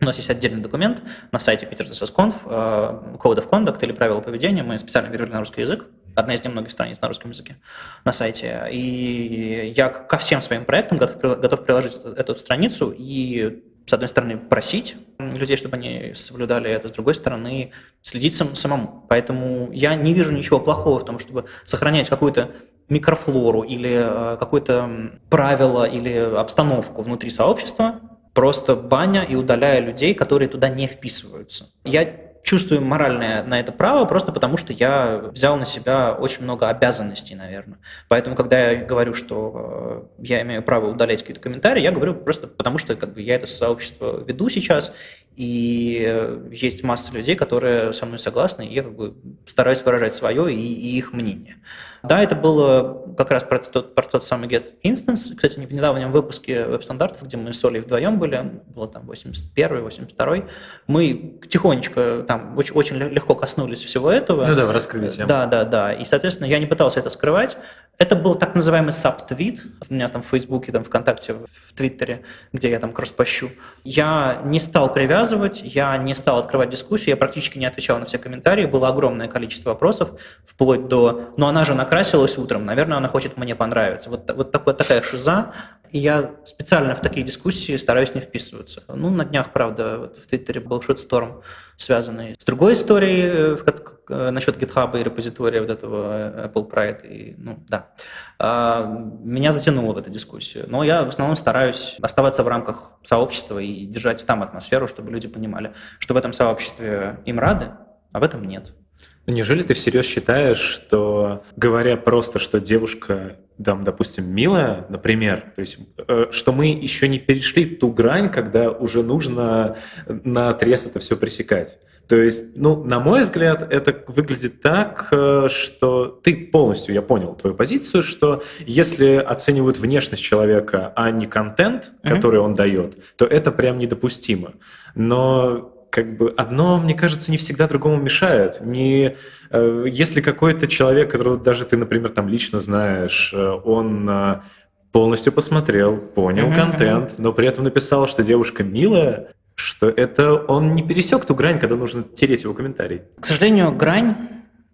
У нас есть отдельный документ на сайте Питер CSS uh, Code of Conduct или правила поведения. Мы специально перевели на русский язык. Одна из немногих страниц на русском языке на сайте. И я ко всем своим проектам готов, готов приложить эту страницу и с одной стороны, просить людей, чтобы они соблюдали это, с другой стороны, следить сам, самому. Поэтому я не вижу ничего плохого в том, чтобы сохранять какую-то микрофлору или э, какое-то правило или обстановку внутри сообщества, просто баня и удаляя людей, которые туда не вписываются. Я чувствую моральное на это право просто потому, что я взял на себя очень много обязанностей, наверное. Поэтому, когда я говорю, что э, я имею право удалять какие-то комментарии, я говорю просто потому, что как бы, я это сообщество веду сейчас, и э, есть масса людей, которые со мной согласны, и я как бы стараюсь выражать свое и, и их мнение. Да, это было как раз про тот, про тот самый Get Instance. Кстати, в недавнем выпуске веб-стандартов, где мы с Олей вдвоем были, было там 81 82 мы тихонечко там очень, очень легко коснулись всего этого. Ну да, раскрыли тему. Да, да, да. И, соответственно, я не пытался это скрывать. Это был так называемый саб-твит. У меня там в Фейсбуке, там ВКонтакте, в Твиттере, где я там кросспощу. Я не стал привязывать, я не стал открывать дискуссию, я практически не отвечал на все комментарии. Было огромное количество вопросов, вплоть до «ну она же накрасилась утром, наверное, она хочет мне понравиться». Вот, вот такой, такая шиза. И я специально в такие дискуссии стараюсь не вписываться. Ну, на днях, правда, вот в Твиттере был шит-сторм, связанный с другой историей э, в, э, насчет GitHub и репозитория вот этого Apple Pride. И, ну, да. А, меня затянуло в эту дискуссию. Но я в основном стараюсь оставаться в рамках сообщества и держать там атмосферу, чтобы люди понимали, что в этом сообществе им рады, а в этом нет. Неужели ты всерьез считаешь, что говоря просто, что девушка, там, допустим, милая, например, то есть, э, что мы еще не перешли ту грань, когда уже нужно на отрез это все пресекать? То есть, ну, на мой взгляд, это выглядит так, э, что ты полностью, я понял твою позицию, что если оценивают внешность человека, а не контент, который mm-hmm. он дает, то это прям недопустимо. Но как бы одно, мне кажется, не всегда другому мешает. Не, э, если какой-то человек, которого даже ты, например, там лично знаешь, э, он э, полностью посмотрел, понял uh-huh, контент, но при этом написал, что девушка милая, что это он не пересек ту грань, когда нужно тереть его комментарий. К сожалению, грань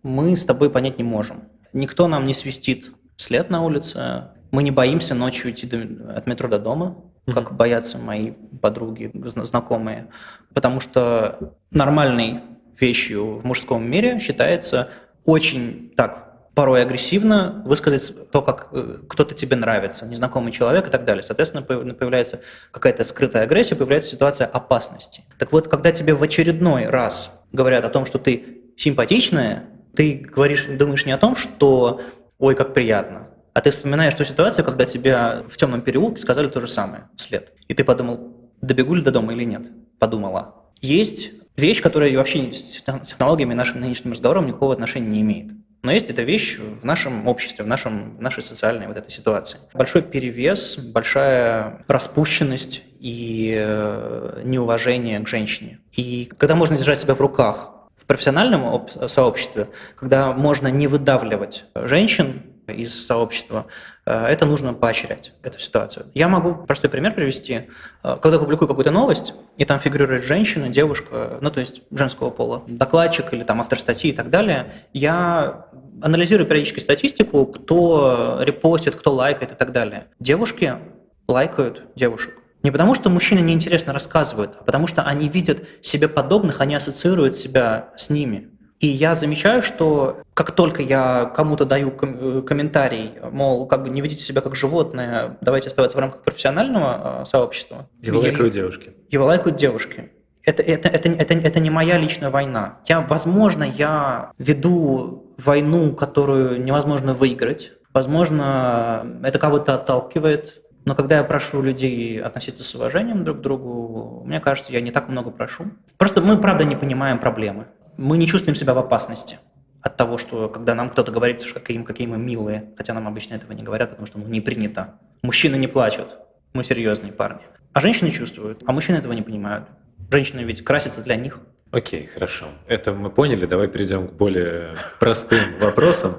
мы с тобой понять не можем. Никто нам не свистит след на улице, мы не боимся ночью идти до, от метро до дома, как боятся мои подруги, знакомые, потому что нормальной вещью в мужском мире считается очень так порой агрессивно высказать то, как э, кто-то тебе нравится, незнакомый человек и так далее. Соответственно, появляется какая-то скрытая агрессия, появляется ситуация опасности. Так вот, когда тебе в очередной раз говорят о том, что ты симпатичная, ты говоришь, думаешь не о том, что «ой, как приятно», а ты вспоминаешь ту ситуацию, когда тебя в темном переулке сказали то же самое вслед. И ты подумал, добегу ли до дома или нет. Подумала. Есть вещь, которая вообще с технологиями нашим нынешним разговором никакого отношения не имеет. Но есть эта вещь в нашем обществе, в, нашем, в нашей социальной вот этой ситуации. Большой перевес, большая распущенность и э, неуважение к женщине. И когда можно держать себя в руках в профессиональном сообществе, когда можно не выдавливать женщин, из сообщества, э, это нужно поощрять, эту ситуацию. Я могу простой пример привести. Э, когда публикую какую-то новость, и там фигурирует женщина, девушка, ну то есть женского пола, докладчик или там автор статьи и так далее, я анализирую периодически статистику, кто репостит, кто лайкает и так далее. Девушки лайкают девушек. Не потому, что мужчины неинтересно рассказывают, а потому что они видят себе подобных, они ассоциируют себя с ними. И я замечаю, что как только я кому-то даю ком- комментарий, мол, как бы не ведите себя как животное, давайте оставаться в рамках профессионального э, сообщества. Его лайкают девушки. Его лайкают девушки. Это, это, это, это, это не моя личная война. Я, возможно, я веду войну, которую невозможно выиграть. Возможно, это кого-то отталкивает. Но когда я прошу людей относиться с уважением друг к другу, мне кажется, я не так много прошу. Просто мы, правда, не понимаем проблемы мы не чувствуем себя в опасности от того, что когда нам кто-то говорит, что какие, какие мы милые, хотя нам обычно этого не говорят, потому что ну, не принято. Мужчины не плачут, мы серьезные парни. А женщины чувствуют, а мужчины этого не понимают. Женщины ведь красятся для них. Окей, хорошо. Это мы поняли. Давай перейдем к более простым вопросам.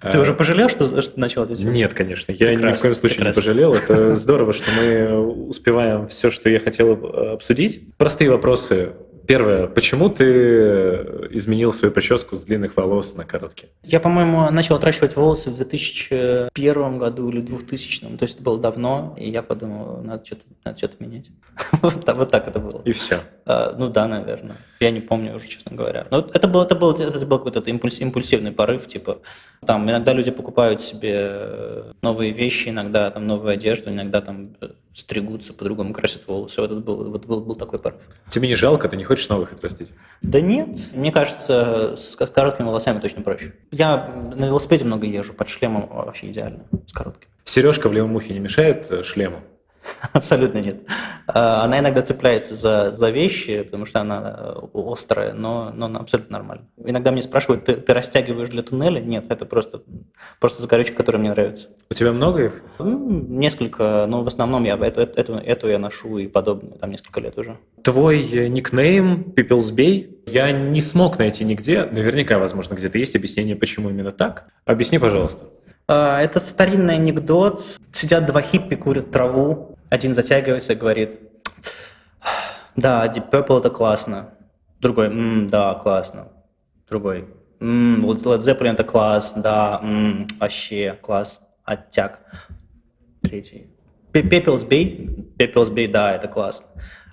Ты уже пожалел, что, что начал это? Нет, конечно. Я прекрасно, ни в коем случае прекрасно. не пожалел. Это здорово, что мы успеваем все, что я хотел обсудить. Простые вопросы Первое, почему ты изменил свою прическу с длинных волос на короткие? Я, по-моему, начал отращивать волосы в 2001 году или 2000, то есть это было давно, и я подумал, надо что-то, надо что-то менять. <laughs> вот, так это было. И все? А, ну да, наверное. Я не помню уже, честно говоря. Но это был, это был, это был какой-то импульс, импульсивный порыв, типа, там иногда люди покупают себе новые вещи, иногда там новую одежду, иногда там стригутся, по-другому красят волосы. Вот это был, вот был, был такой порыв. Тебе не жалко? Ты не хочешь новых отрастить? Да нет. Мне кажется, с короткими волосами точно проще. Я на велосипеде много езжу, под шлемом вообще идеально, с коротким. Сережка в левом ухе не мешает э, шлему? <laughs> Абсолютно нет. А, она иногда цепляется за, за вещи, потому что она э, острая, но, но она абсолютно нормально. Иногда мне спрашивают, ты, ты растягиваешь для туннеля? Нет, это просто, просто закорючка, которая мне нравится. У тебя много их? Несколько, но в основном я эту, эту, эту я ношу и подобное, там несколько лет уже. Твой э, никнейм Peoplesbay я не смог найти нигде. Наверняка, возможно, где-то есть объяснение, почему именно так. Объясни, пожалуйста. А, это старинный анекдот. Сидят два хиппи, курят траву, один затягивается и говорит, да, Deep Purple это классно. Другой, М, да, классно. Другой, М, Led Zeppelin это класс, да, м, вообще класс, оттяг. Третий, Пепел сбей. Пепел сбей, да, это классно.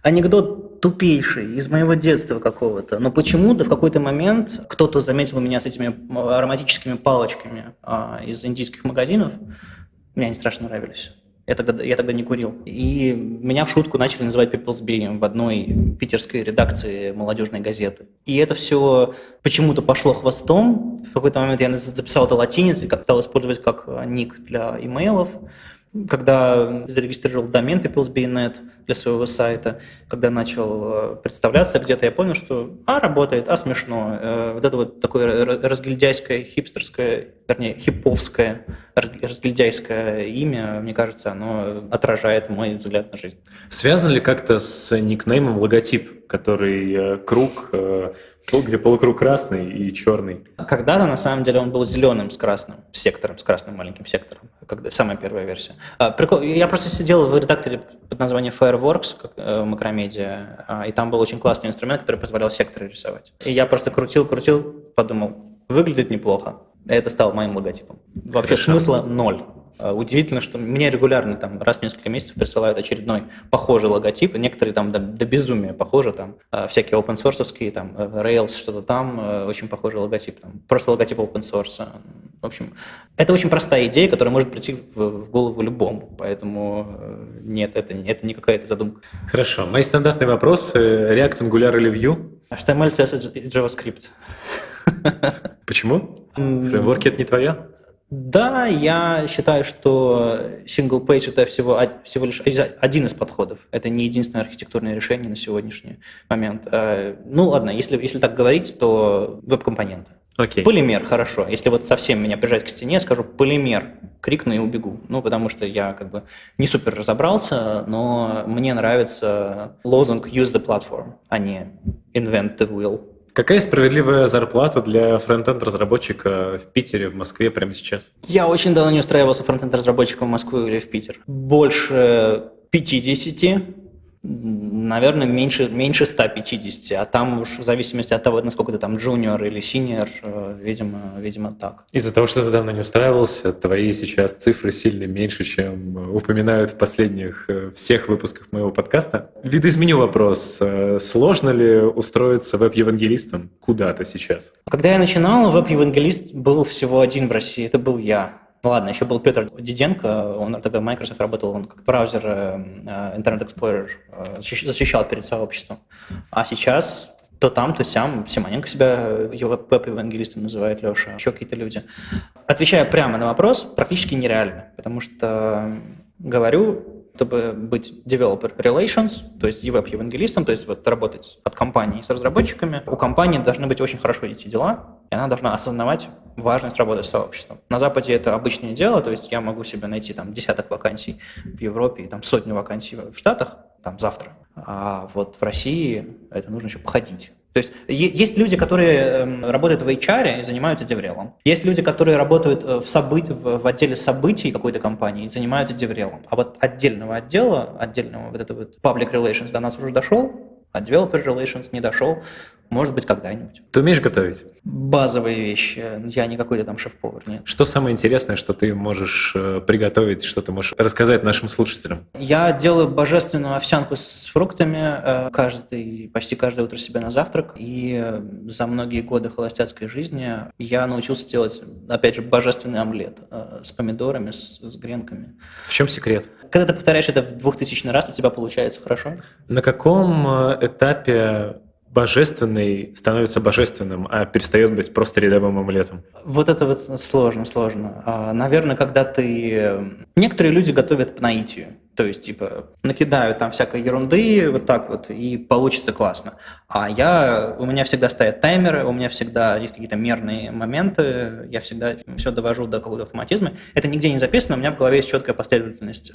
Анекдот тупейший из моего детства какого-то, но почему-то в какой-то момент кто-то заметил меня с этими ароматическими палочками а, из индийских магазинов. Мне они страшно нравились. Я тогда, я тогда не курил. И меня в шутку начали называть Пепелсби в одной питерской редакции молодежной газеты. И это все почему-то пошло хвостом. В какой-то момент я записал это латиницей, стал использовать как ник для имейлов когда зарегистрировал домен peoplesbe.net для своего сайта, когда начал э, представляться где-то, я понял, что а, работает, а, смешно. Э, вот это вот такое разгильдяйское, хипстерское, вернее, хиповское, разгильдяйское имя, мне кажется, оно отражает мой взгляд на жизнь. Связан ли как-то с никнеймом логотип, который э, круг где полукруг красный и черный. Когда-то, на самом деле, он был зеленым с красным сектором, с красным маленьким сектором, когда самая первая версия. А, прикол, я просто сидел в редакторе под названием Fireworks, как, э, макромедиа, а, и там был очень классный инструмент, который позволял секторы рисовать. И я просто крутил, крутил, подумал, выглядит неплохо. Это стало моим логотипом. Вообще Хорошо. смысла ноль. Э, удивительно, что мне регулярно там раз в несколько месяцев присылают очередной похожий логотип, некоторые там до, до безумия похожи, там э, всякие open source, там э, Rails, что-то там, очень похожий логотип, там, просто логотип open source. В общем, это очень простая идея, которая может прийти в, в голову любому, поэтому нет, это, это не какая-то задумка. Хорошо, мои стандартные вопросы, React, Angular или Vue? HTML, CSS и JavaScript. Почему? Фреймворки это не твоя? Да, я считаю, что single page это всего, всего лишь один из подходов. Это не единственное архитектурное решение на сегодняшний момент. Э, ну ладно, если, если так говорить, то веб-компоненты. Okay. Полимер, хорошо. Если вот совсем меня прижать к стене, скажу полимер, крикну и убегу. Ну, потому что я как бы не супер разобрался, но мне нравится лозунг use the platform, а не invent the wheel. Какая справедливая зарплата для фронтенд разработчика в Питере, в Москве прямо сейчас? Я очень давно не устраивался фронтенд разработчиком в Москву или в Питер. Больше 50 наверное, меньше, меньше 150, а там уж в зависимости от того, насколько ты там джуниор или синьор, э, видимо, видимо так. Из-за того, что ты давно не устраивался, твои сейчас цифры сильно меньше, чем упоминают в последних э, всех выпусках моего подкаста. Видоизменю вопрос. Э, сложно ли устроиться веб-евангелистом куда-то сейчас? Когда я начинал, веб-евангелист был всего один в России, это был я. Ну ладно, еще был Петр Диденко, он тогда в Microsoft работал, он как браузер э, Internet Explorer э, защищал перед сообществом. А сейчас то там, то сям. Симоненко себя веб-евангелистом называет Леша, еще какие-то люди. Отвечая прямо на вопрос, практически нереально, потому что говорю, чтобы быть developer relations, то есть веб-евангелистом, то есть вот работать от компании с разработчиками, у компании должны быть очень хорошо идти дела, и она должна осознавать важность работы с сообществом. На Западе это обычное дело, то есть я могу себе найти там десяток вакансий в Европе и там сотню вакансий в Штатах, там завтра. А вот в России это нужно еще походить. То есть есть люди, которые эм, работают в HR и занимаются деврелом. Есть люди, которые работают э, в, событ... в отделе событий какой-то компании и занимаются деврелом. А вот отдельного отдела, отдельного вот этого вот public relations до нас уже дошел, а developer relations не дошел. Может быть, когда-нибудь. Ты умеешь готовить? Базовые вещи. Я не какой-то там шеф-повар, нет. Что самое интересное, что ты можешь э, приготовить, что ты можешь рассказать нашим слушателям? Я делаю божественную овсянку с фруктами э, каждый, почти каждое утро себе на завтрак. И э, за многие годы холостяцкой жизни я научился делать, опять же, божественный омлет с помидорами, с, с гренками. В чем секрет? Когда ты повторяешь это в двухтысячный раз, у тебя получается хорошо. На каком этапе божественный становится божественным, а перестает быть просто рядовым омлетом? Вот это вот сложно, сложно. А, наверное, когда ты... Некоторые люди готовят по наитию. То есть, типа, накидаю там всякой ерунды вот так вот, и получится классно. А я, у меня всегда стоят таймеры, у меня всегда есть какие-то мерные моменты, я всегда все довожу до какого-то автоматизма. Это нигде не записано, у меня в голове есть четкая последовательность,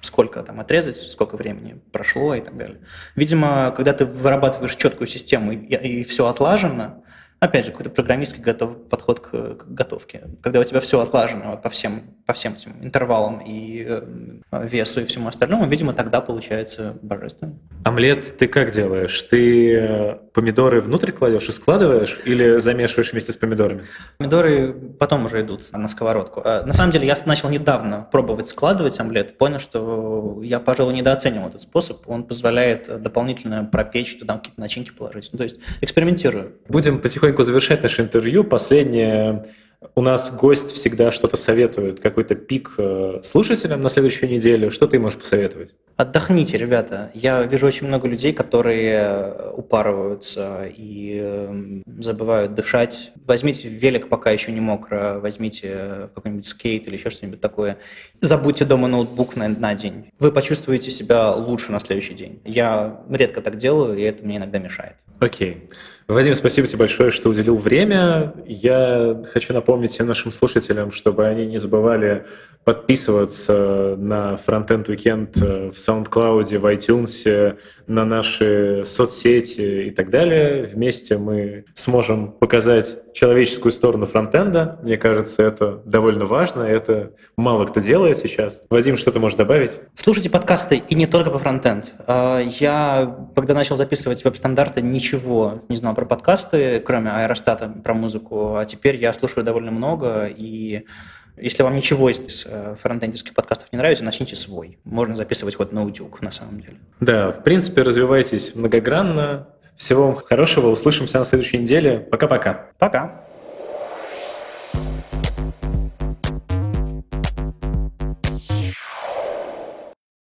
сколько там отрезать, сколько времени прошло и так далее. Видимо, когда ты вырабатываешь четкую систему и, и все отлажено, опять же, какой-то программистский готов, подход к, к готовке. Когда у тебя все отлажено по всем по всем этим интервалам и э, весу и всему остальному, видимо, тогда получается божественно. Омлет ты как делаешь? Ты э, помидоры внутрь кладешь и складываешь или замешиваешь вместе с помидорами? Помидоры потом уже идут на сковородку. А, на самом деле я начал недавно пробовать складывать омлет, понял, что я, пожалуй, недооценил этот способ. Он позволяет дополнительно пропечь, туда какие-то начинки положить. Ну, то есть экспериментирую. Будем потихоньку завершать наше интервью. Последнее у нас гость всегда что-то советует, какой-то пик э, слушателям на следующую неделю. Что ты можешь посоветовать? Отдохните, ребята. Я вижу очень много людей, которые упарываются и эм, забывают дышать. Возьмите велик, пока еще не мокро, возьмите какой-нибудь скейт или еще что-нибудь такое. Забудьте дома ноутбук на, на день. Вы почувствуете себя лучше на следующий день. Я редко так делаю, и это мне иногда мешает. Окей. Вадим, спасибо тебе большое, что уделил время. Я хочу напомнить всем нашим слушателям, чтобы они не забывали подписываться на Frontend Weekend в SoundCloud, в iTunes, на наши соцсети и так далее. Вместе мы сможем показать человеческую сторону фронтенда. Мне кажется, это довольно важно, это мало кто делает сейчас. Вадим, что ты можешь добавить? Слушайте подкасты и не только по фронтенд. А, я, когда начал записывать веб-стандарты, ничего не знал про подкасты, кроме аэростата, про музыку, а теперь я слушаю довольно много, и если вам ничего из э, фронтендерских подкастов не нравится, начните свой. Можно записывать хоть на утюг, на самом деле. Да, в принципе, развивайтесь многогранно. Всего вам хорошего. Услышимся на следующей неделе. Пока-пока. Пока. -пока. Пока.